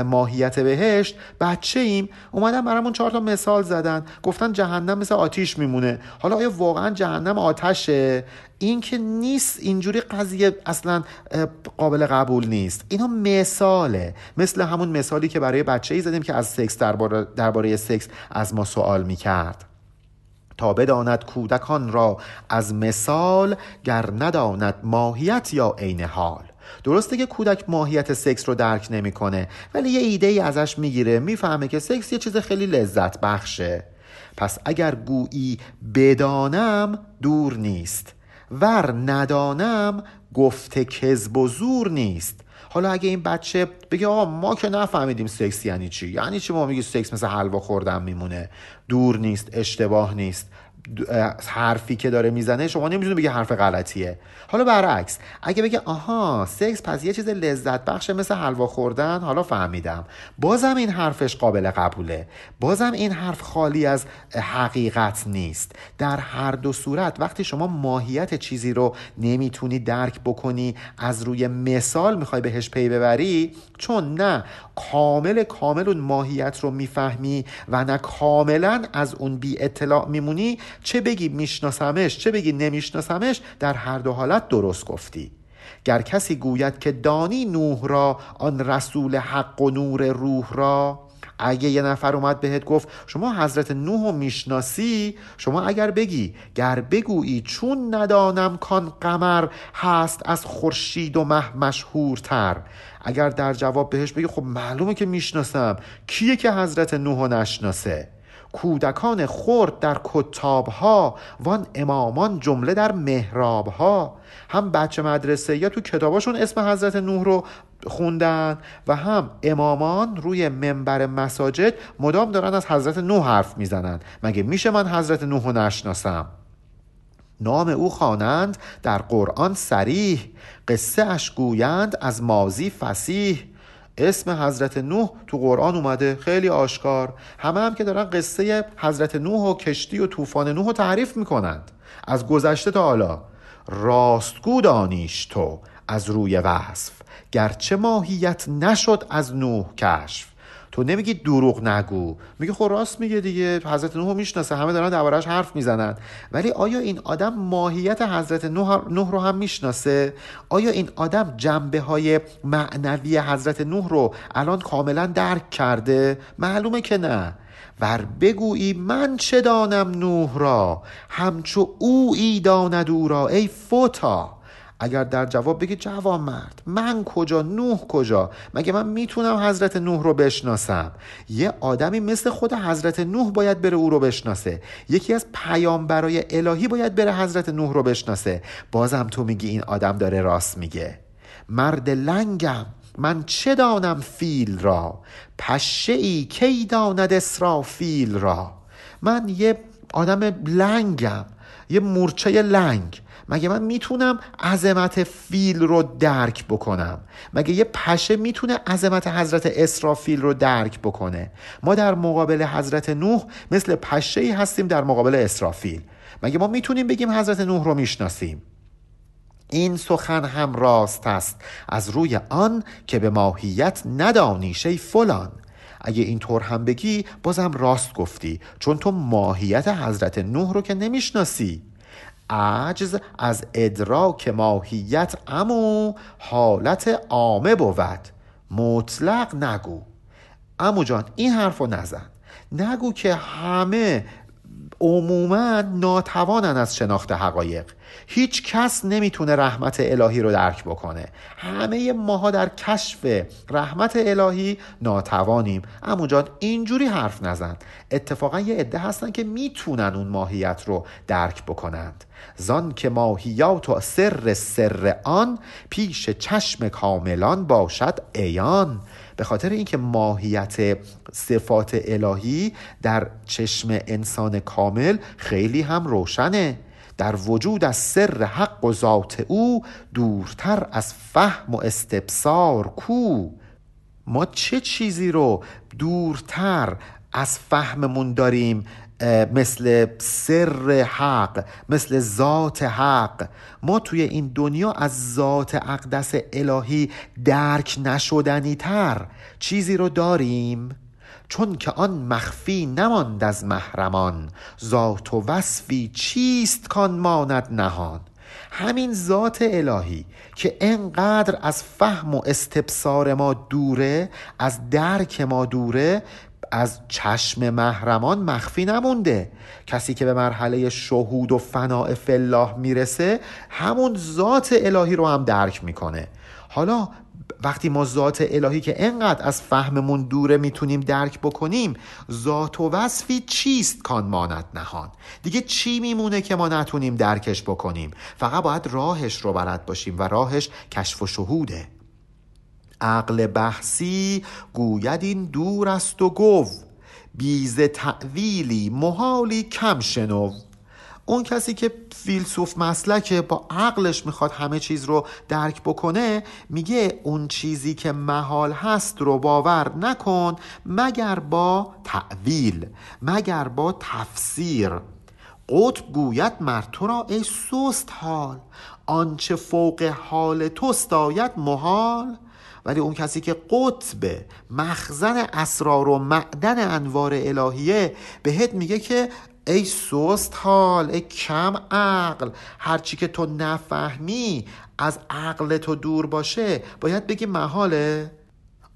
A: ماهیت بهشت بچه ایم اومدن برامون چهار تا مثال زدن. گفتن جهنم مثل آتیش میمونه. حالا آیا واقعا جهنم آتشه؟ این که نیست اینجوری قضیه اصلا قابل قبول نیست. اینا مثاله. مثل همون مثالی که برای بچه ای زدیم که از سکس درباره درباره سکس از ما سوال می‌کرد. تا بداند کودکان را از مثال گر نداند ماهیت یا عین حال. درسته که کودک ماهیت سکس رو درک نمی‌کنه ولی یه ایده ای ازش می‌گیره می‌فهمه که سکس یه چیز خیلی لذت بخشه پس اگر گویی بدانم دور نیست. ور ندانم گفته کذب و زور نیست. حالا اگه این بچه بگه آقا ما که نفهمیدیم سکس یعنی چی؟ یعنی چی ما میگی سکس مثل حلوا خوردن میمونه؟ دور نیست اشتباه نیست. حرفی که داره می‌زنه شما نمی‌تونی بگی حرف غلطیه. حالا برعکس اگه بگه آها سکس پس یه چیز لذت بخشه مثل حلوا خوردن حالا فهمیدم. بازم این حرفش قابل قبوله. بازم این حرف خالی از حقیقت نیست. در هر دو صورت وقتی شما ماهیت چیزی رو نمی‌تونی درک بکنی از روی مثال می‌خوای بهش پی ببری چون نه کامل کامل اون ماهیت رو می‌فهمی و نه کاملا از اون بی اطلاع میمونی چه بگی میشناسمش چه بگی نمیشناسمش در هر دو حالت درست گفتی. گر کسی گوید که دانی نوح را آن رسول حق و نور روح را اگه یه نفر اومد بهت گفت شما حضرت نوح رو می‌شناسی؟ شما اگر بگی گر بگویی چون ندانم کان قمر هست از خورشید و مه مشهورتر. اگر در جواب بهش بگی خب معلومه که می‌شناسم کیه که حضرت نوح نشناسه؟ کودکان خرد در کتابها وان امامان جمله در محرابها. هم بچه مدرسه یا تو کتاباشون اسم حضرت نوح رو خوندن و هم امامان روی منبر مساجد مدام دارن از حضرت نوح حرف می‌زنن. مگه میشه من حضرت نوح رو نشناسم؟ نام او خوانند در قرآن سریح قصه اش گویند از مازی فسیح اسم حضرت نوح تو قرآن اومده خیلی آشکار. همه هم که دارن قصه حضرت نوح و کشتی و طوفان نوح رو تعریف می‌کنند. از گذشته تا حالا. راستگو دانیش تو از روی وصف. گرچه ماهیت نشد از نوح کشف. تو نمیگی دروغ نگو. میگه خب راست میگه دیگه. حضرت نوح می‌شناسه. همه دارن دربارش حرف می‌زنن. ولی آیا این آدم ماهیت حضرت نوح رو هم می‌شناسه؟ آیا این آدم جنبه های معنوی حضرت نوح رو الان کاملا درک کرده؟ معلومه که نه. ور بگویی من چه دانم نوح را؟ همچو او ای داند او را. ای فوتا! اگر در جواب بگی جوان مرد من کجا نوح کجا؟ مگه من می‌تونم حضرت نوح رو بشناسم؟ یه آدمی مثل خود حضرت نوح باید بره او رو بشناسه. یکی از پیامبرای الهی باید بره حضرت نوح رو بشناسه. بازم تو میگی این آدم داره راست میگه. مرد لنگم من چه دانم فیل را؟ پشه ای کی داند اسرافیل را؟ من یه آدم لنگم یه مورچه لنگ. مگه من می‌تونم عظمت فیل رو درک بکنم؟ مگه یه پشه می‌تونه عظمت حضرت اسرافیل رو درک بکنه؟ ما در مقابل حضرت نوح مثل پشه ای هستیم در مقابل اسرافیل. مگه ما می‌تونیم بگیم حضرت نوح رو می‌شناسیم؟ این سخن هم راست است. از روی آن که به ماهیت ندانیشه فلان. اگه اینطور هم بگی بازم راست گفتی چون تو ماهیت حضرت نوح رو که نمی‌شناسی. عجز از ادراک ماهیت امو حالت عامه بود. مطلق نگو. امو جان این حرف رو نزن. نگو که همه عموما ناتوانن از شناخت حقایق. هیچ کس نمی‌تونه رحمت الهی رو درک بکنه. همه ماها در کشف رحمت الهی ناتوانیم. اما جان اینجوری حرف نزن. اتفاقا یه عده هستن که می‌تونن اون ماهیت رو درک بکنند. زان که ماهیات و سر سر آن پیش چشم کاملان باشد ایان به خاطر اینکه ماهیت صفات الهی در چشم انسان کامل خیلی هم روشنه. در وجود از سر حق و ذات او دورتر از فهم و استبصار کو. ما چه چیزی رو دورتر از فهممون داریم؟ مثل سر حق مثل ذات حق. ما توی این دنیا از ذات اقدس الهی درک نشدنی تر. چیزی رو داریم چون که آن مخفی نماند از محرمان. ذات و وصفی چیست کان ماند نهان. همین ذات الهی که انقدر از فهم و استبصار ما دوره از درک ما دوره از چشم محرمان مخفی نمونده. کسی که به مرحله شهود و فناع فلاح می‌رسه همون ذات الهی رو هم درک می‌کنه. حالا وقتی ما ذات الهی که انقدر از فهممون دوره می‌تونیم درک بکنیم ذات و وصفی چیست کان ماند نهان؟ دیگه چی میمونه که ما نتونیم درکش بکنیم؟ فقط باید راهش رو بلد باشیم و راهش کشف و شهوده. عقل بحثی گوید این دور است و گو. بیز تعویلی محالی کم شنو. اون کسی که فیلسوف مسلکه با عقلش می‌خواد همه چیز رو درک بکنه میگه اون چیزی که محال هست رو باور نکن مگر با تعویل مگر با تفسیر. قطب گوید مر تو را ای سست حال آنچه فوق حال تو آید محال. ولی اون کسی که قطب مخزن اسرار و معدن انوار الهیه بهت میگه که ای سست حال ای کم عقل هرچی که تو نفهمی از عقل تو دور باشه باید بگی محاله.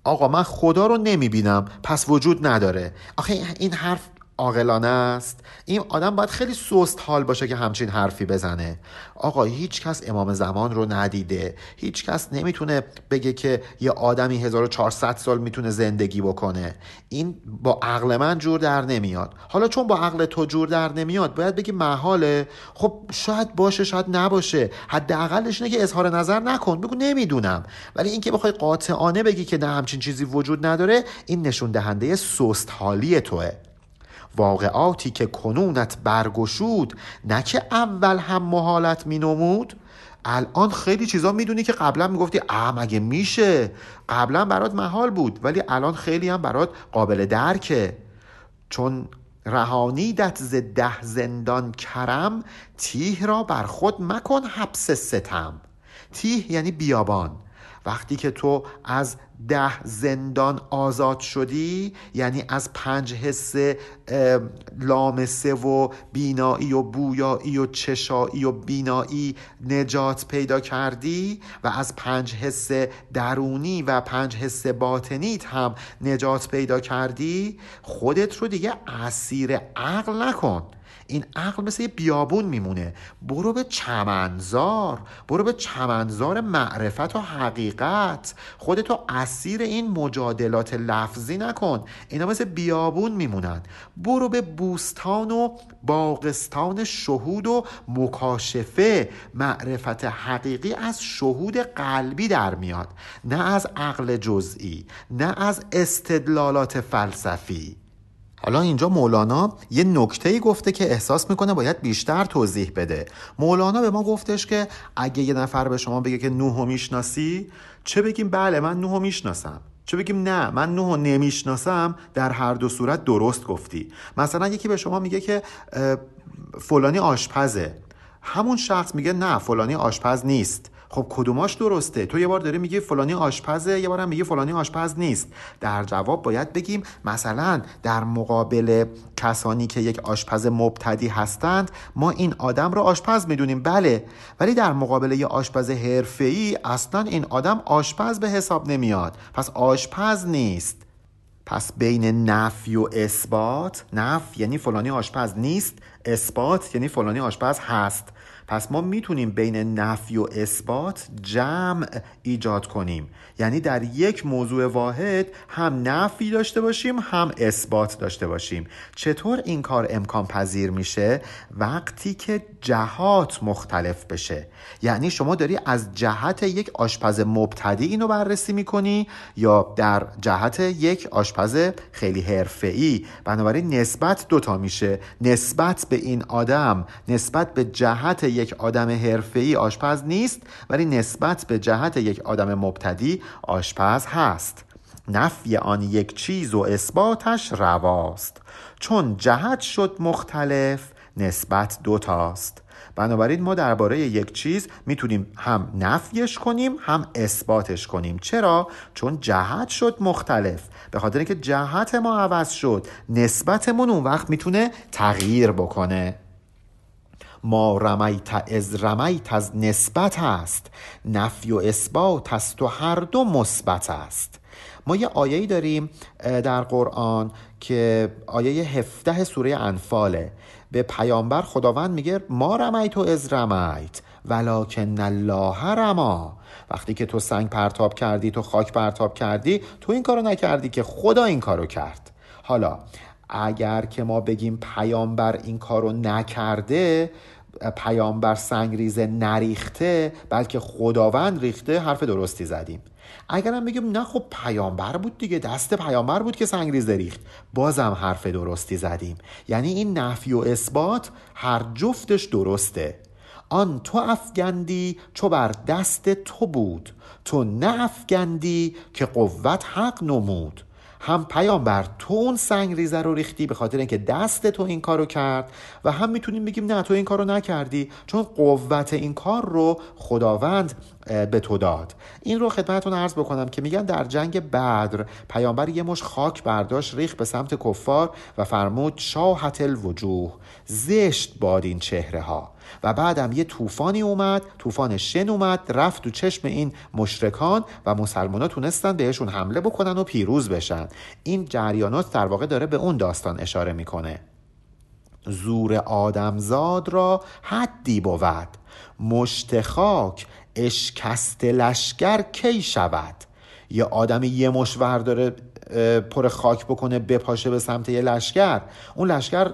A: آقا من خدا رو نمی‌بینم پس وجود نداره. آخه این حرف عاقلانه است. این آدم باید خیلی سست حال باشه که همچین حرفی بزنه. آقا هیچ کس امام زمان رو ندیده. هیچ کس نمی‌تونه بگه که یه آدمی 1400 سال می‌تونه زندگی بکنه. این با عقل من جور در نمیاد. حالا چون با عقل تو جور در نمیاد باید بگی محاله. خب شاید باشه شاید نباشه. حداقلش اینه که اظهار نظر نکن. بگو نمی‌دونم. ولی اینکه بخوای قاطعانه بگی که نه همچین چیزی وجود نداره این نشون دهنده سست حالی توه. واقعاتی که کنونت برگشود نه که اول هم محالت مینمود. الان خیلی چیزا می‌دونی که قبلا می‌گفتی اه مگه میشه؟ قبلا برات محال بود ولی الان خیلی هم برات قابل درکه. چون رهانیدت ز ده زندان کرم تیه را بر خود مکن حبس ستم. تیه یعنی بیابان. وقتی که تو از ده زندان آزاد شدی یعنی از پنج حس لامسه و بینایی و بویایی و چشایی و بینایی نجات پیدا کردی و از پنج حس درونی و پنج حس باطنیت هم نجات پیدا کردی خودت رو دیگه اسیر عقل نکن. این عقل مثل یه بیابون میمونه. برو به چمنزار. برو به چمنزار معرفت و حقیقت. خودتو اسیر این مجادلات لفظی نکن. اینا مثل بیابون میمونن. برو به بوستان و باغستان شهود و مکاشفه. معرفت حقیقی از شهود قلبی در میاد. نه از عقل جزئی نه از استدلالات فلسفی. حالا اینجا مولانا یه نکته گفته که احساس می‌کنه باید بیشتر توضیح بده. مولانا به ما گفتش که اگه یه نفر به شما بگه که نوحو می‌شناسی چه بگیم بله من نوحو می‌شناسم. چه بگیم نه من نوحو نمی‌شناسم در هر دو صورت درست گفتی. مثلا یکی به شما میگه که فلانی آشپزه. همون شخص میگه نه فلانی آشپز نیست. خب کدوماش درسته؟ تو یه بار داری میگی فلانی آشپزه یه بارم میگی فلانی آشپز نیست. در جواب باید بگیم مثلا در مقابل کسانی که یک آشپز مبتدی هستند ما این آدم رو آشپز می‌دونیم بله. ولی در مقابل یه آشپز حرفه‌ای اصلا این آدم آشپز به حساب نمیاد. پس آشپز نیست. پس بین نفی و اثبات نفی یعنی فلانی آشپز نیست اثبات یعنی فلانی آشپز هست. پس ما می‌تونیم بین نفی و اثبات جمع ایجاد کنیم. یعنی در یک موضوع واحد هم نفی داشته باشیم هم اثبات داشته باشیم. چطور این کار امکان پذیر میشه؟ وقتی که جهات مختلف بشه. یعنی شما داری از جهت یک آشپز مبتدی اینو بررسی می‌کنی یا در جهت یک آشپز خیلی حرفه‌ای. بنابراین نسبت دوتا میشه. نسبت به این آدم نسبت به جهت یک آدم حرفه‌ای آشپز نیست ولی نسبت به جهت یک آدم مبتدی آشپز هست. نفی آن یک چیز و اثباتش رواست. چون جهت شد مختلف نسبت دوتاست بنابراین ما درباره یک چیز می‌تونیم هم نفیش کنیم هم اثباتش کنیم. چرا؟ چون جهت شد مختلف. به خاطر اینکه جهت ما عوض شد نسبتمون اون وقت می‌تونه تغییر بکنه. ما رمیت از رمیت از نسبت است نفی و اثبات است و هر دو مثبت است. ما یه آیه‌ای داریم در قرآن که آیه 17 سوره انفاله به پیامبر خداوند میگه ما رمیت و از رمیت ولکن الله رما. وقتی که تو سنگ پرتاب کردی تو خاک پرتاب کردی تو این کارو نکردی که خدا این کارو کرد. حالا اگر که ما بگیم پیامبر این کارو نکرده پیامبر سنگریزه نریخته بلکه خداوند ریخته حرف درستی زدیم. اگرم بگیم نه خب پیامبر بود دیگه دست پیامبر بود که سنگریزه ریخت. بازم حرف درستی زدیم. یعنی این نفی و اثبات هر جفتش درسته. آن تو افگندی چو بر دست تو بود. تو نه افگندی که قوت حق نمود. هم پیامبر تو اون سنگ ریزه رو ریختی به خاطر اینکه دست تو این کارو کرد و هم می‌تونیم بگیم نه تو این کارو نکردی چون قوت این کار رو خداوند به تو داد. این رو خدمتتون عرض بکنم که میگن در جنگ بدر پیامبر یه مش خاک برداشت ریخ به سمت کفار و فرمود شاهت الوجوه زشت باد این چهره ها و بعدم یه طوفانی اومد طوفان شن اومد رفت تو چشم این مشرکان و مسلمان ها تونستن بهشون حمله بکنن و پیروز بشن. این جریانات در واقع داره به اون داستان اشاره می‌کنه. زور آدمزاد را حدی بود. مشت خاک اشکست لشگر کی شود؟ یه آدمی یه مش داره پر خاک بکنه بپاشه به سمت یه لشکر. اون لشکر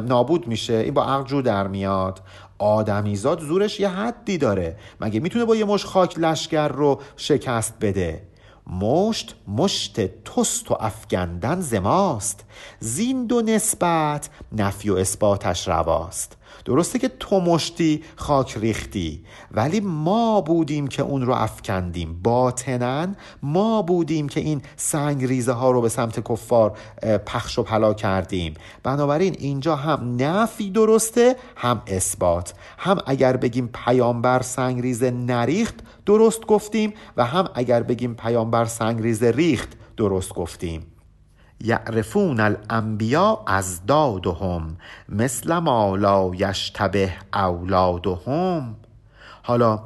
A: نابود میشه. این با عقل جو در میاد. آدمیزاد زورش یه حدی داره. مگه می‌تونه با یه مش خاک لشکر رو شکست بده؟ مشت مشت توست و افگندن زماست زین دو نسبت نفی و اثباتش رواست. درسته که تو مشتی خاک ریختی ولی ما بودیم که اون رو افکندیم. باطنن ما بودیم که این سنگ ریزه ها رو به سمت کفار پخش و پلا کردیم. بنابراین اینجا هم نفی درسته هم اثبات. هم اگر بگیم پیامبر سنگ ریزه نریخت درست گفتیم و هم اگر بگیم پیامبر سنگ ریزه ریخت درست گفتیم. یعرفون الانبیا از دادهم مثل ما لا یشتبه اولادهم. حالا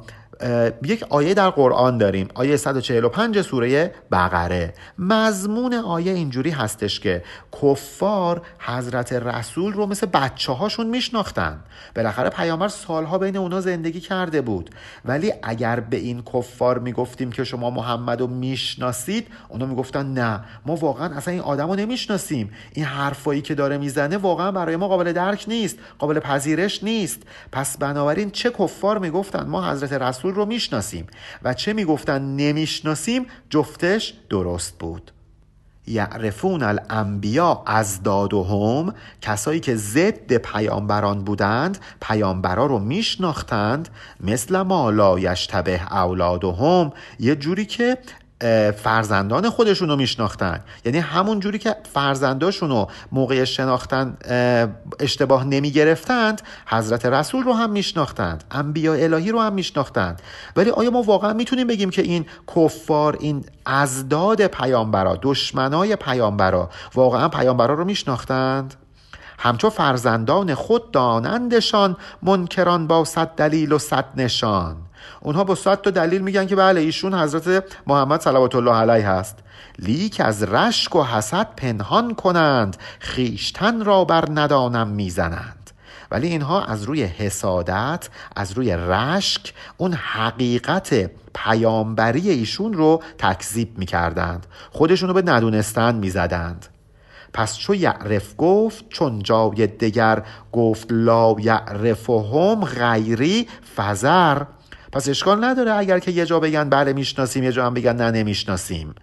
A: یک آیه در قرآن داریم. آیه 145 سوره بقره. مضمون آیه اینجوری هستش که کفار حضرت رسول رو مثل بچه هاشون میشناختن. بالاخره پیامبر سالها بین اونا زندگی کرده بود. ولی اگر به این کفار می‌گفتیم که شما محمد رو می‌شناسید اونا می‌گفتن نه. ما واقعا اصلا این آدم رو نمی‌شناسیم. این حرفایی که داره می‌زنه واقعا برای ما قابل درک نیست قابل پذیرش نیست. پس بنابراین چه کفار می‌گفتن؟ ما حضرت رسول رو می‌شناسیم و چه می‌گفتن نمی‌شناسیم جفتش درست بود. یعرفون الانبیا از دادهم کسایی که ضد پیامبران بودند پیامبرا رو میشناختند مثل ما لا یشتبه اولادهم. یه جوری که فرزندان خودشون رو میشناختن. یعنی همون جوری که فرزنداشون رو موقع شناختن اشتباه نمی گرفتند حضرت رسول رو هم میشناختند انبیا الهی رو هم میشناختند. ولی آیا ما واقعا می‌تونیم بگیم که این کفار این ازداد پیامبرا دشمنای پیامبرا واقعا پیامبرا رو میشناختند؟ همچو فرزندان خود دانندشان منکران با صد دلیل و صد نشان. اونها با صد تا دلیل میگن که بله ایشون حضرت محمد صلوات الله علیه هست. لیک از رشک و حسد پنهان کنند خیشتن را بر ندانم می‌زنند. ولی اینها از روی حسادت از روی رشک اون حقیقت پیامبری ایشون رو تکذیب می‌کردند. خودشون رو به ندونستن می‌زدند. پس چو یعرف گفت چون جای دگر گفت لا یعرفهم غیری فزر پس اشکال نداره اگر که یه جا بگن بله می‌شناسیم یه جا هم بگن نه نمی‌شناسیم.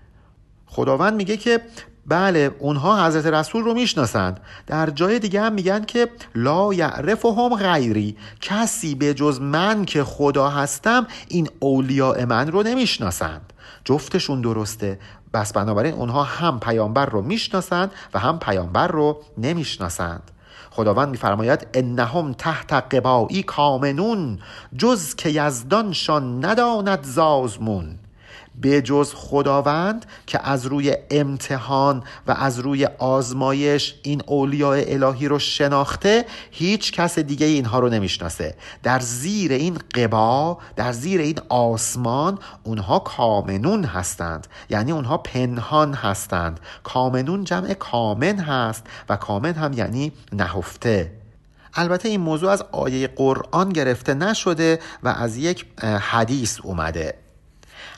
A: خداوند میگه که بله اونها حضرت رسول رو می‌شناسند. در جای دیگه هم میگن که لا یعرف هم غیری. کسی به جز من که خدا هستم این اولیاء من رو نمی‌شناسند. جفتشون درسته. بس بنابراین اونها هم پیامبر رو می‌شناسند و هم پیامبر رو نمی‌شناسند. خداوند میفرماید انهم تحت قبایی کامنون جز که یزدانشان نداند زازمون. به جز خداوند که از روی امتحان و از روی آزمایش این اولیاء الهی رو شناخته هیچ کس دیگه اینها رو نمی‌شناسه. در زیر این قبا در زیر این آسمان اونها کامنون هستند. یعنی اونها پنهان هستند. کامنون جمع کامن هست و کامن هم یعنی نهفته. البته این موضوع از آیه قرآن گرفته نشده و از یک حدیث اومده.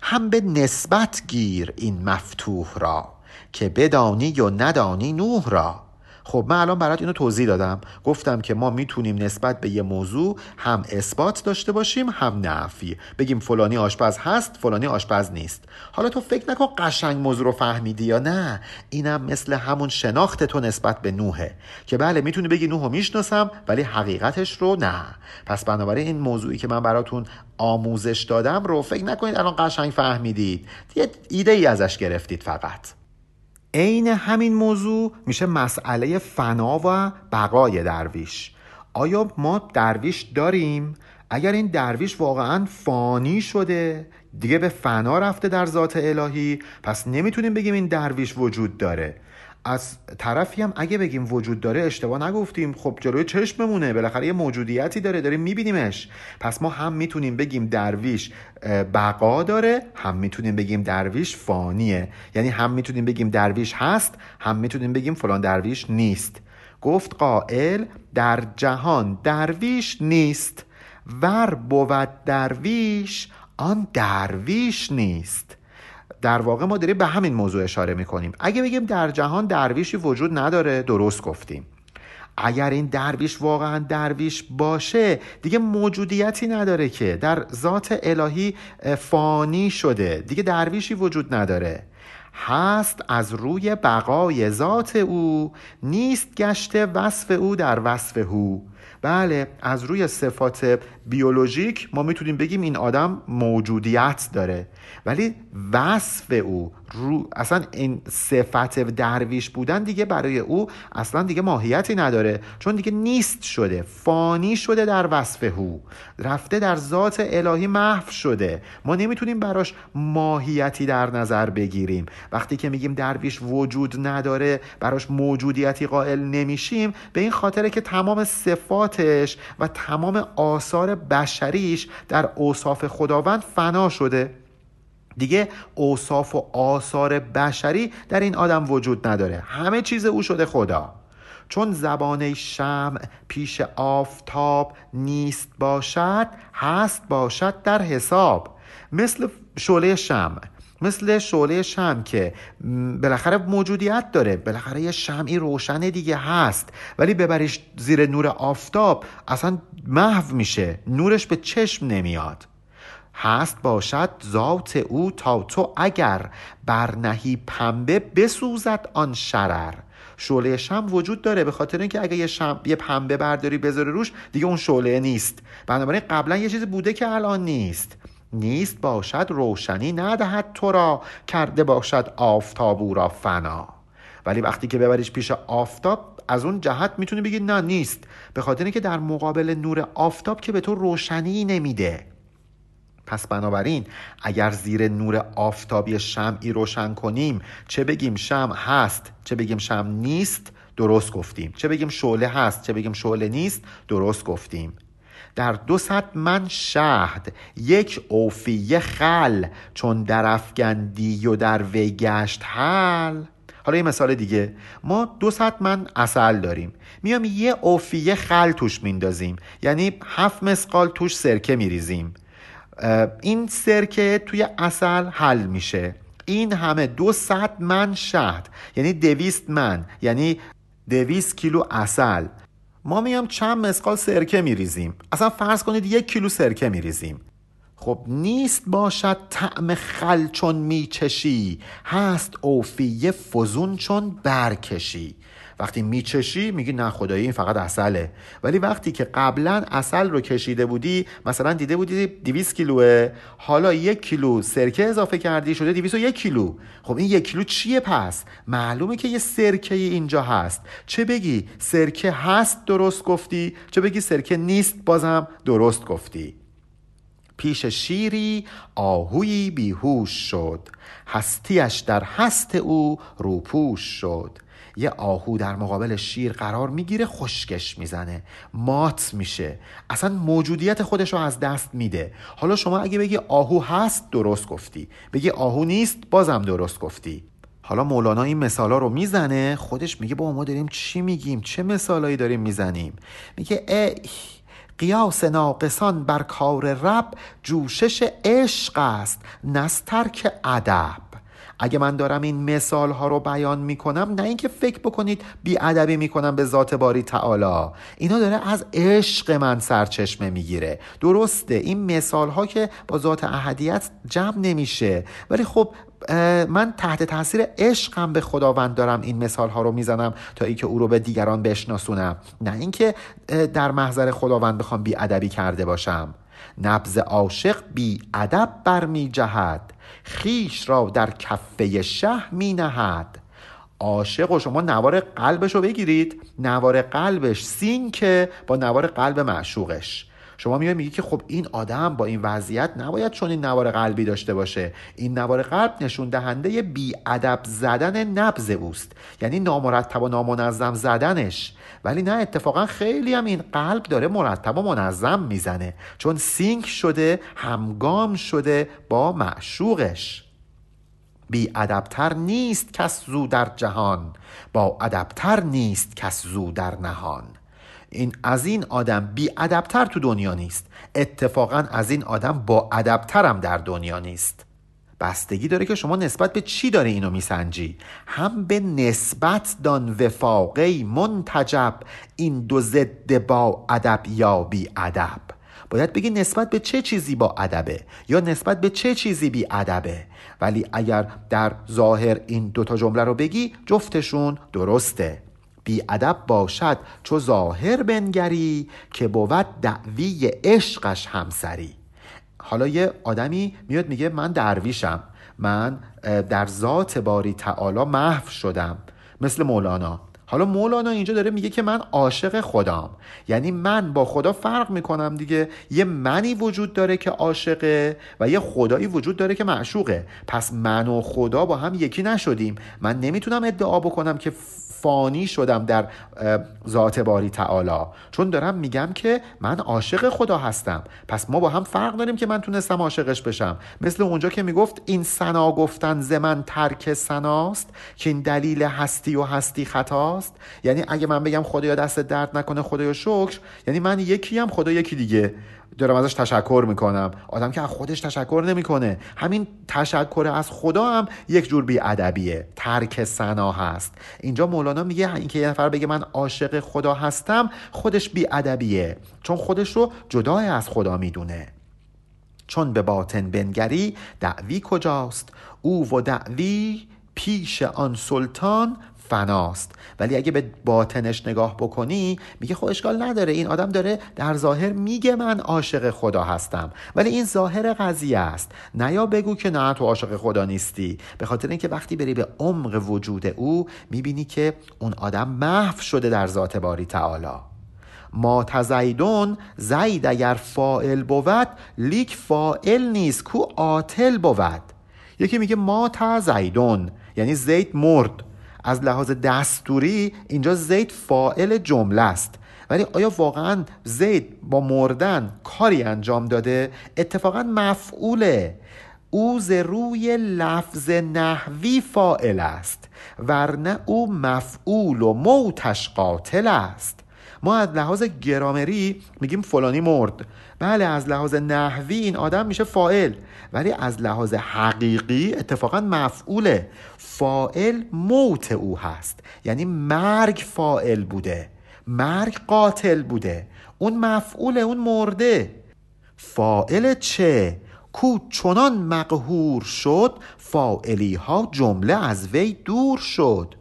A: هم به نسبت گیر این مفتوح را که بدانی و ندانی نوح را. خب من الان برات اینو توضیح دادم. گفتم که ما می‌تونیم نسبت به یه موضوع هم اثبات داشته باشیم هم نفی. بگیم فلانی آشپز هست فلانی آشپز نیست. حالا تو فکر نکن قشنگ موضوع رو فهمیدی یا نه. اینم مثل همون شناخت تو نسبت به نوحه. که بله می‌تونی بگی نوح رو می‌شناسم ولی حقیقتش رو نه. پس بنابراین این موضوعی که من براتون آموزش دادم رو فکر نکنید الان قشنگ فهمیدید. یه ایده ای ازش گرفتید فقط. عین همین موضوع میشه مسئله فنا و بقای درویش آیا ما درویش داریم؟ اگر این درویش واقعا فانی شده دیگه به فنا رفته در ذات الهی پس نمی‌تونیم بگیم این درویش وجود داره از طرفی هم اگه بگیم وجود داره اشتباه نگفتیم. خب جلوی چشممونه. بالاخره یه موجودیتی داره داریم میبینیمش. پس ما هم می‌تونیم بگیم درویش بقا داره هم می‌تونیم بگیم درویش فانیه. یعنی هم می‌تونیم بگیم درویش هست هم می‌تونیم بگیم فلان درویش نیست. گفت قائل در جهان درویش نیست. ور بود درویش آن درویش نیست. در واقع ما داریم به همین موضوع اشاره می‌کنیم. اگه بگیم در جهان درویشی وجود نداره درست گفتیم. اگر این درویش واقعا درویش باشه دیگه موجودیتی نداره که. در ذات الهی فانی شده. دیگه درویشی وجود نداره. هست از روی بقای ذات او نیست گشته وصف او در وصف او بله از روی صفات بیولوژیک ما می‌تونیم بگیم این آدم موجودیت داره ولی وصف او رو اصلا این صفت درویش بودن دیگه برای او اصلا دیگه ماهیتی نداره. چون دیگه نیست شده. فانی شده در وصف او. رفته در ذات الهی محو شده. ما نمی‌تونیم براش ماهیتی در نظر بگیریم. وقتی که میگیم درویش وجود نداره براش موجودیتی قائل نمیشیم به این خاطره که تمام صفاتش و تمام آثار بشریش در اوصاف خداوند فنا شده. دیگه اوصاف و آثار بشری در این آدم وجود نداره. همه چیز او شده خدا. چون زبانه شمع پیش آفتاب نیست باشد هست باشد در حساب. مثل شعله شمع. مثل شعله شم که بالاخره موجودیت داره. بالاخره یه شمعی روشن دیگه هست. ولی ببریش زیر نور آفتاب اصلا محو میشه. نورش به چشم نمیاد. هست باشد ذات او تا تو اگر برنهی پنبه بسوزد آن شرر. شعله شم وجود داره به خاطر اینکه اگه یه, شم، یه پنبه برداری بذاری روش دیگه اون شعله نیست. بنابراین قبلا یه چیزی بوده که الان نیست. نیست باشد روشنی ندهد تو را کرده باشد آفتاب او را فنا. ولی وقتی که ببریش پیش آفتاب از اون جهت می‌تونی بگی نه نیست. به خاطر اینکه در مقابل نور آفتاب که به تو روشنی نمیده. پس بنابراین اگر زیر نور آفتابی شمعی روشن کنیم چه بگیم شمع هست چه بگیم شمع نیست درست گفتیم. چه بگیم شعله هست چه بگیم شعله نیست درست گفتیم. در دو صد من شهد یک اوفیه خل چون در افگندی و در وی گشت حل. حالا یه مثال دیگه. ما دو من اصل داریم. میام یه اوفیه خل توش میندازیم. یعنی هفت مسقال توش سرکه میریزیم. این سرکه توی اصل حل میشه. این همه دو من شهد یعنی دویست من یعنی دویست کیلو اصل. ما میام چند مسقال سرکه میریزیم؟ اصلا فرض کنید یک کیلو سرکه میریزیم. خب نیست باشد طعم خل چون میچشی هست اوفیه فزون چون برکشی. وقتی میچشی میگی نه خدایی این فقط اصله ولی وقتی که قبلا اصل رو کشیده بودی مثلا دیده بودی 200 کیلوه حالا یک کیلو سرکه اضافه کردی شده 201 کیلو. خب این یک کیلو چیه پس؟ معلومه که یه سرکه اینجا هست. چه بگی سرکه هست درست گفتی؟ چه بگی سرکه نیست بازم درست گفتی. پیش شیری آهویی بیهوش شد. هستیش در هست او روپوش شد. یه آهو در مقابل شیر قرار می‌گیره خشکش می‌زنه مات میشه. اصلا موجودیت خودش رو از دست میده. حالا شما اگه بگی آهو هست درست گفتی. بگی آهو نیست بازم درست گفتی. حالا مولانا این مثالا رو می‌زنه خودش میگه با ما داریم چی میگیم؟ چه مثالایی داریم می‌زنیم؟ میگه ای قیاس ناقصان بر کار رب جوشش عشق است نستر که ادب. اگه من دارم این مثال ها رو بیان می‌کنم نه اینکه فکر بکنید ادبی می‌کنم به ذات باری تعالی. اینا داره از عشق من سرچشمه می‌گیره. درسته این مثال ها که با ذات احدیت جمع نمیشه. ولی خب من تحت تاثیر عشقم به خداوند دارم این مثال ها رو می‌زنم تا اینکه او رو به دیگران بشناسونم. نه اینکه در محضر خداوند بخوام بی ادبی کرده باشم. نبز عاشق بی ادب برمی جهد خیش را در کفه شه می نهد عاشق و شما نوار قلبش رو بگیرید. نوار قلبش سین که با نوار قلب معشوقش. شما میای میگی که خب این آدم با این وضعیت نباید چون این نوار قلبی داشته باشه. این نوار قلب نشون دهنده بی ادب زدن نبز اوست. یعنی نامرتب و نامنظم زدنش. ولی نه اتفاقا خیلی هم این قلب داره مرتب و منظم می‌زنه. چون سینک شده همگام شده با معشوقش. بی ادبتر نیست کس زو در جهان. با ادبتر نیست کس زو در نهان. این از این آدم بی ادبتر تو دنیا نیست. اتفاقا از این آدم با ادبترم در دنیا نیست. بستگی داره که شما نسبت به چی داره اینو میسنجی؟ هم به نسبت دان وفاقی منتجب این دو ضد با ادب یا بی ادب باید بگی نسبت به چه چیزی با ادبه یا نسبت به چه چیزی بی ادبه ولی اگر در ظاهر این دوتا جمله رو بگی جفتشون درسته. بی ادب باشد چو ظاهر بنگری که بود دعوی عشقش همسری. حالا یه آدمی میاد میگه من درویشم. من در ذات باری تعالی محو شدم. مثل مولانا. حالا مولانا اینجا داره میگه که من عاشق خدام. یعنی من با خدا فرق می‌کنم دیگه. یه منی وجود داره که عاشقه و یه خدایی وجود داره که معشوقه. پس من و خدا با هم یکی نشدیم. من نمی‌تونم ادعا بکنم که فانی شدم در ذات باری تعالی. چون دارم میگم که من عاشق خدا هستم. پس ما با هم فرق داریم که من تونستم عاشقش بشم. مثل اونجا که می‌گفت این سنا گفتن ز من ترک سناست که این دلیل هستی و هستی خطاست. یعنی اگه من بگم خدایا دست درد نکنه خدایا شکر یعنی من یکی هم خدا یکی دیگه. دارم ازش تشکر می‌کنم. آدم که از خودش تشکر نمی‌کنه. همین تشکر از خدا هم یک جور بیادبیه. ترک سنا هست. اینجا مولانا میگه اینکه یه نفر بگه من عاشق خدا هستم خودش بیادبیه. چون خودش رو جدای از خدا می‌دونه. چون به باطن بنگری دعوی کجاست؟ او و دعوی پیش آن سلطان فناست. ولی اگه به باطنش نگاه بکنی میگه خب اشکال نداره. این آدم داره در ظاهر میگه من عاشق خدا هستم. ولی این ظاهر قضیه است. نه یا بگو که نه تو عاشق خدا نیستی. به خاطر اینکه وقتی بری به عمق وجود او می‌بینی که اون آدم محو شده در ذات باری تعالی. مات زیدٌ زید اگر فاعل بود لیک فاعل نیست کو عاطل بود. یکی میگه مات زیدٌ یعنی زید مرد. از لحاظ دستوری اینجا زید فاعل جمله است. ولی آیا واقعا زید با مردن کاری انجام داده؟ اتفاقا مفعوله. او ز روی لفظ نحوی فاعل است ورنه او مفعول و موتش قاتل است. ما از لحاظ گرامری میگیم فلانی مرد. بله از لحاظ نحوی این آدم میشه فائل ولی از لحاظ حقیقی اتفاقا مفعوله. فائل موت او هست. یعنی مرگ فائل بوده. مرگ قاتل بوده. اون مفعول اون مرده. فائل چه؟ کو چنان مقهور شد فائلی ها جمله از وی دور شد.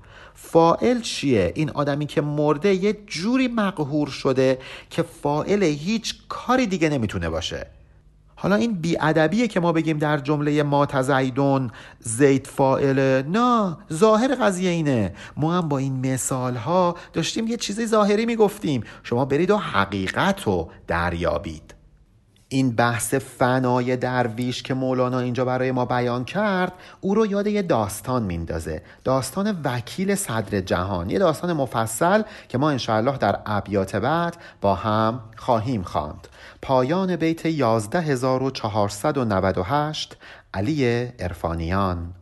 A: فائل چیه؟ این آدمی که مرده یه جوری مقهور شده که فائل هیچ کاری دیگه نمی‌تونه باشه. حالا این بیادبیه که ما بگیم در جمله ما تزیدون زید فائله نه ظاهر قضیه اینه. ما هم با این مثال ها داشتیم یه چیزی ظاهری می‌گفتیم. شما برید و حقیقت رو دریابید. این بحث فنای درویش که مولانا اینجا برای ما بیان کرد او رو یاد یه داستان میندازه. داستان وکیل صدر جهان. یه داستان مفصل که ما انشاءالله در ابیات بعد با هم خواهیم خواند. پایان بیت 11498 علی ارفانیان